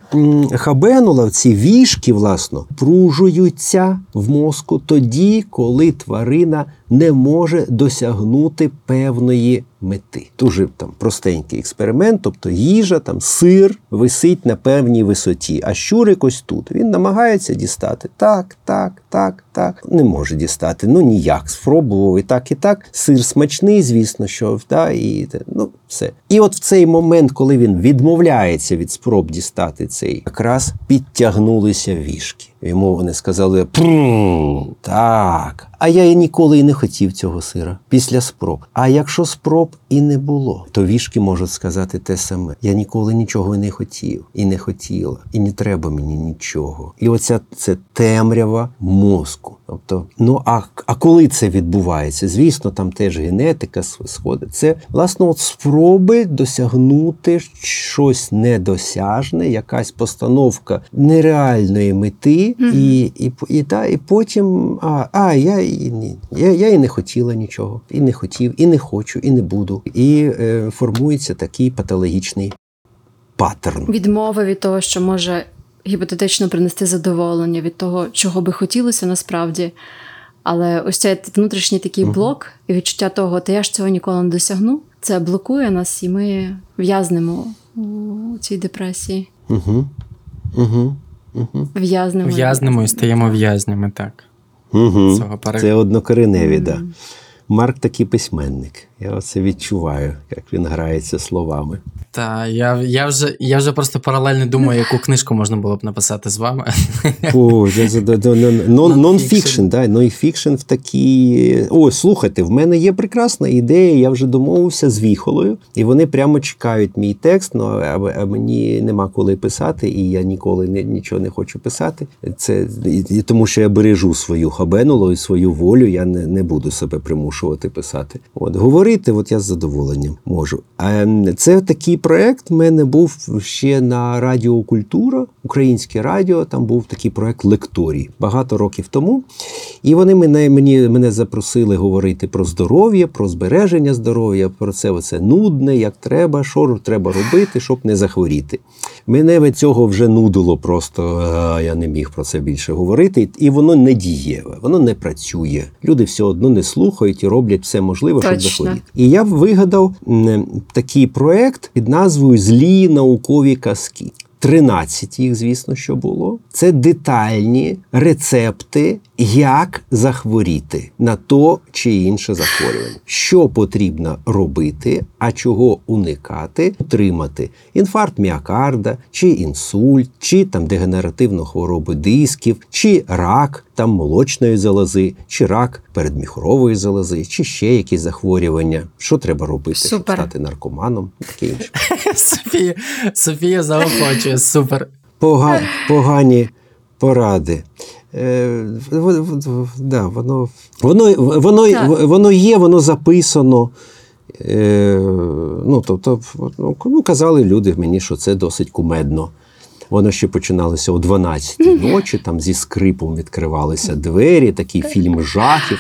Speaker 5: хабенула. Ці вішки, власно, пружуються в мозку тоді, коли тварина не може досягнути певної мети. Дуже там простенький експеримент, тобто їжа, там сир висить на певній висоті, а щурик ось тут. Він намагається дістати. Так, так, так, так. Не може дістати. Ну ніяк. Спробував і так, і так. Сир смачний, звісно, що да, і ну все. І от в цей момент, коли він відмовляється від спроб дістати цей, якраз підтягнулися вішки. Йому вони сказали: «Пру, так. А я і ніколи і не хотів цього сира після спроб. А якщо спроб і не було, то вішки можуть сказати те саме. Я ніколи нічого не хотів, і не хотіла, і не треба мені нічого. І оця це темрява мозку. Тобто, ну а, а коли це відбувається? Звісно, там теж генетика сходить. Це власне от спроби досягнути щось недосяжне, якась постановка нереальної мети, mm-hmm. і, і, і, та, і потім а, а я, і, ні, я, я і не хотіла нічого, і не хотів, і не хочу, і не буду. І е, формується такий патологічний паттерн.
Speaker 3: Відмови від того, що може гіпотетично принести задоволення від того, чого би хотілося насправді. Але ось цей внутрішній такий uh-huh. блок і відчуття того, та я ж цього ніколи не досягну, це блокує нас, і ми в'язнемо у цій депресії.
Speaker 5: Угу. Угу. Угу.
Speaker 3: В'язнемо.
Speaker 2: В'язнемо і стаємо в'язнями, так.
Speaker 5: Угу. Цього Це однокореневі, так. Да. Марк такий письменник. Я оце відчуваю, як він грається словами.
Speaker 2: Та я я вже я вже просто паралельно думаю, яку книжку можна було б написати з вами.
Speaker 5: Нон-фікшн, да, нон-фікшн в такій. О, слухайте, в мене є прекрасна ідея. Я вже домовився з Віхолою, і вони прямо чекають мій текст. Ну а мені нема коли писати, і я ніколи не, нічого не хочу писати. Це і тому, що я бережу свою хабенулу і свою волю. Я не, не буду себе примушувати писати. От говорити, от я з задоволенням можу. А це такий проект в мене був ще на Радіо Культура, українське радіо. Там був такий проект лекторій багато років тому. І вони мене мені, мене запросили говорити про здоров'я, про збереження здоров'я, про це оце нудне, як треба, що треба робити, щоб не захворіти. Мене від цього вже нудило, просто я не міг про це більше говорити. І воно не дієве, воно не працює. Люди все одно не слухають і роблять все можливе, щоб захворіти. І я вигадав такий проект під назвою Злі наукові казки. 13 їх, звісно, що було. Це детальні рецепти, як захворіти на то чи інше захворювання. Що потрібно робити, а чого уникати, отримати інфаркт міокарда, чи інсульт, чи там дегенеративну хворобу дисків, чи рак там молочної залози, чи рак передміхорової залози, чи ще якісь захворювання. Що треба робити, Супер. щоб стати наркоманом? Таке інше. (laughs)
Speaker 2: Софія, Софія заохочує, супер.
Speaker 5: Пога, погані поради. Е, да, Воно воно, воно, воно є, воно записано. Е, ну, тобто, ну, Казали люди мені, що це досить кумедно. Воно ще починалося о 12-й ночі, там зі скрипом відкривалися двері, такий фільм жахів.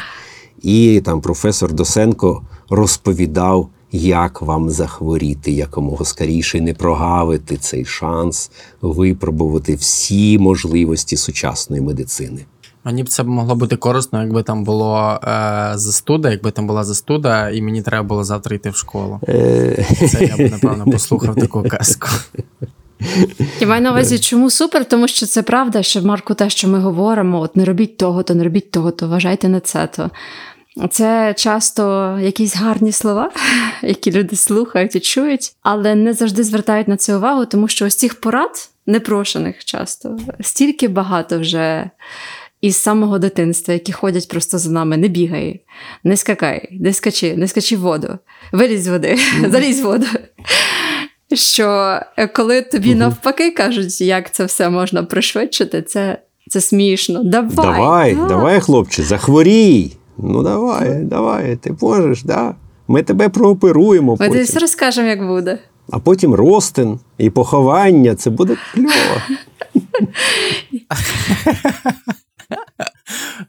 Speaker 5: І там професор Досенко розповідав, як вам захворіти якомога скоріше не прогавити цей шанс випробувати всі можливості сучасної медицини.
Speaker 2: Мені б це могло бути корисно, якби там було е, застуда, якби там була застуда, і мені треба було завтра йти в школу.
Speaker 5: Е.
Speaker 2: Це я б напевно послухав таку (laughs) казку.
Speaker 3: Я маю на увазі, чому супер? Тому що це правда, що Марку, те, що ми говоримо, от не робіть того, то не робіть того, то вважайте на це. то. Це часто якісь гарні слова, (laughs) які люди слухають і чують, але не завжди звертають на це увагу, тому що ось цих порад непрошених часто стільки багато вже із самого дитинства, які ходять просто за нами, не бігай, не скакай, не скачи, не скачи в воду, вилізь з води, (laughs) залізь в воду. Що е, коли тобі навпаки кажуть, як це все можна пришвидшити, це це смішно. Давай,
Speaker 5: давай, да. давай, хлопче, захворій. Ну давай, давай, ти можеш, да? Ми тебе прооперуємо.
Speaker 3: Ми тобі розкажемо, як буде.
Speaker 5: А потім ростин і поховання це буде кльово.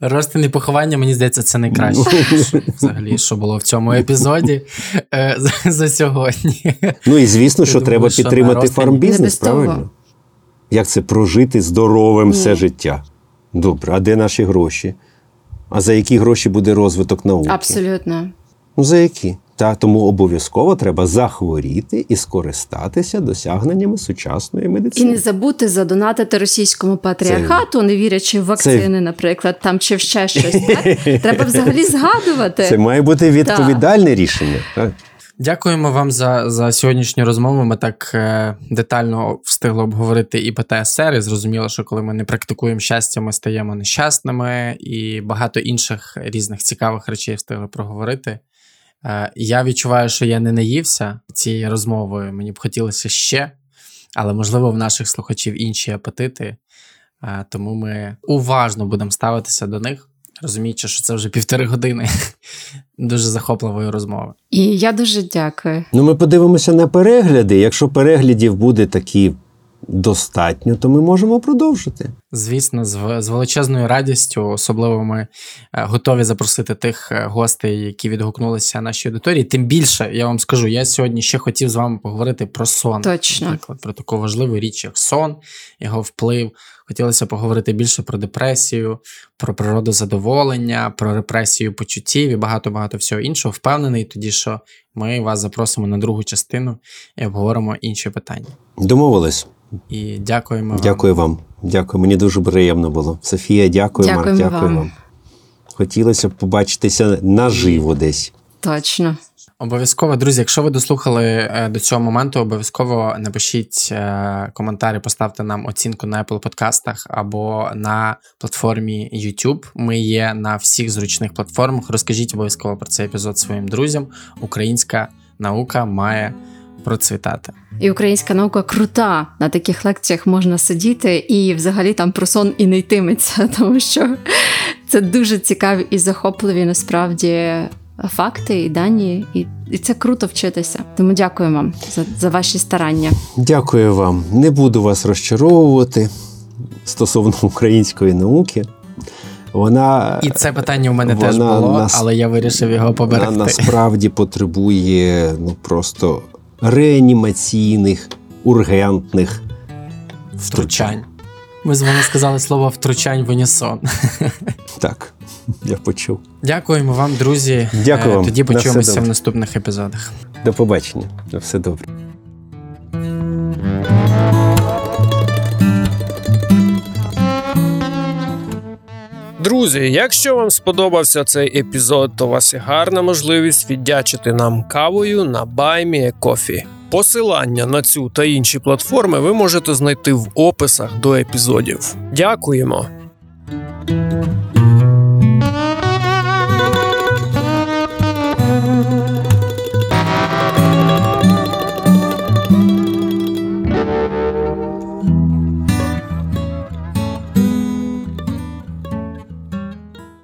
Speaker 2: Ростин і поховання, мені здається, це найкраще взагалі, що було в цьому епізоді е, за, за сьогодні.
Speaker 5: Ну і звісно, що треба підтримати фармбізнес, правильно? Як це прожити здоровим все життя? Добре, а де наші гроші? А за які гроші буде розвиток науки?
Speaker 3: Абсолютно.
Speaker 5: Ну, за які? Та тому обов'язково треба захворіти і скористатися досягненнями сучасної медицини.
Speaker 3: І не забути задонатити російському патріархату, не вірячи в вакцини, наприклад, там чи в ще щось. Так? (laughs) Треба взагалі згадувати.
Speaker 5: Це має бути відповідальне рішення. Так?
Speaker 2: Дякуємо вам за, за сьогоднішню розмову. Ми так е, детально встигли обговорити і ПТСР, і зрозуміло, що коли ми не практикуємо щастя, ми стаємо нещасними, і багато інших різних цікавих речей встигли проговорити. Е, я відчуваю, що я не наївся цією розмовою. Мені б хотілося ще, але можливо в наших слухачів інші апетити. Е, тому ми уважно будемо ставитися до них, розуміючи, що це вже півтори години (laughs) дуже захопливої розмови.
Speaker 3: І я дуже дякую.
Speaker 5: Ну, ми подивимося на перегляди. Якщо переглядів буде такі достатньо, то ми можемо продовжити.
Speaker 2: Звісно, з, з величезною радістю, особливо ми е, готові запросити тих е, гостей, які відгукнулися нашій аудиторії. Тим більше я вам скажу, я сьогодні ще хотів з вами поговорити про сон.
Speaker 3: Точно.
Speaker 2: Наприклад, про таку важливу річ, як сон, його вплив. Хотілося поговорити більше про депресію, про природу задоволення, про репресію почуттів і багато багато всього іншого. Впевнений тоді, що ми вас запросимо на другу частину і обговоримо інші питання.
Speaker 5: Домовились.
Speaker 2: І дякуємо вам.
Speaker 5: Дякую вам. Дякую. Мені дуже приємно було. Софія, дякую, Марк,
Speaker 3: Дякуємо
Speaker 5: дякую
Speaker 3: вам.
Speaker 5: вам. Хотілося б побачитися наживо десь.
Speaker 3: Точно.
Speaker 2: Обов'язково, друзі, якщо ви дослухали е, до цього моменту, обов'язково напишіть е, коментарі, поставте нам оцінку на Apple подкастах або на платформі YouTube. Ми є на всіх зручних платформах. Розкажіть обов'язково про цей епізод своїм друзям. Українська наука має процвітати.
Speaker 3: І українська наука крута. На таких лекціях можна сидіти і взагалі там про сон і не йтиметься, (laughs) тому що це дуже цікаві і захопливі насправді факти і дані, і, і це круто вчитися. Тому дякую вам за, за ваші старання.
Speaker 5: Дякую вам. Не буду вас розчаровувати стосовно української науки. Вона,
Speaker 2: І це питання у мене теж було,
Speaker 5: нас-
Speaker 2: але я вирішив його поберегти.
Speaker 5: вона насправді потребує ну, просто реанімаційних, ургентних
Speaker 2: Втручань. Ми з вами сказали слово втручань в унісон.
Speaker 5: Так, я почув.
Speaker 2: Дякуємо вам, друзі.
Speaker 5: Дякую
Speaker 2: Е,
Speaker 5: вам.
Speaker 2: Тоді почуємося в наступних епізодах.
Speaker 5: До побачення. На все добре.
Speaker 4: Друзі, якщо вам сподобався цей епізод, то у вас є гарна можливість віддячити нам кавою на BuyMeACoffee. Посилання на цю та інші платформи ви можете знайти в описах до епізодів. Дякуємо!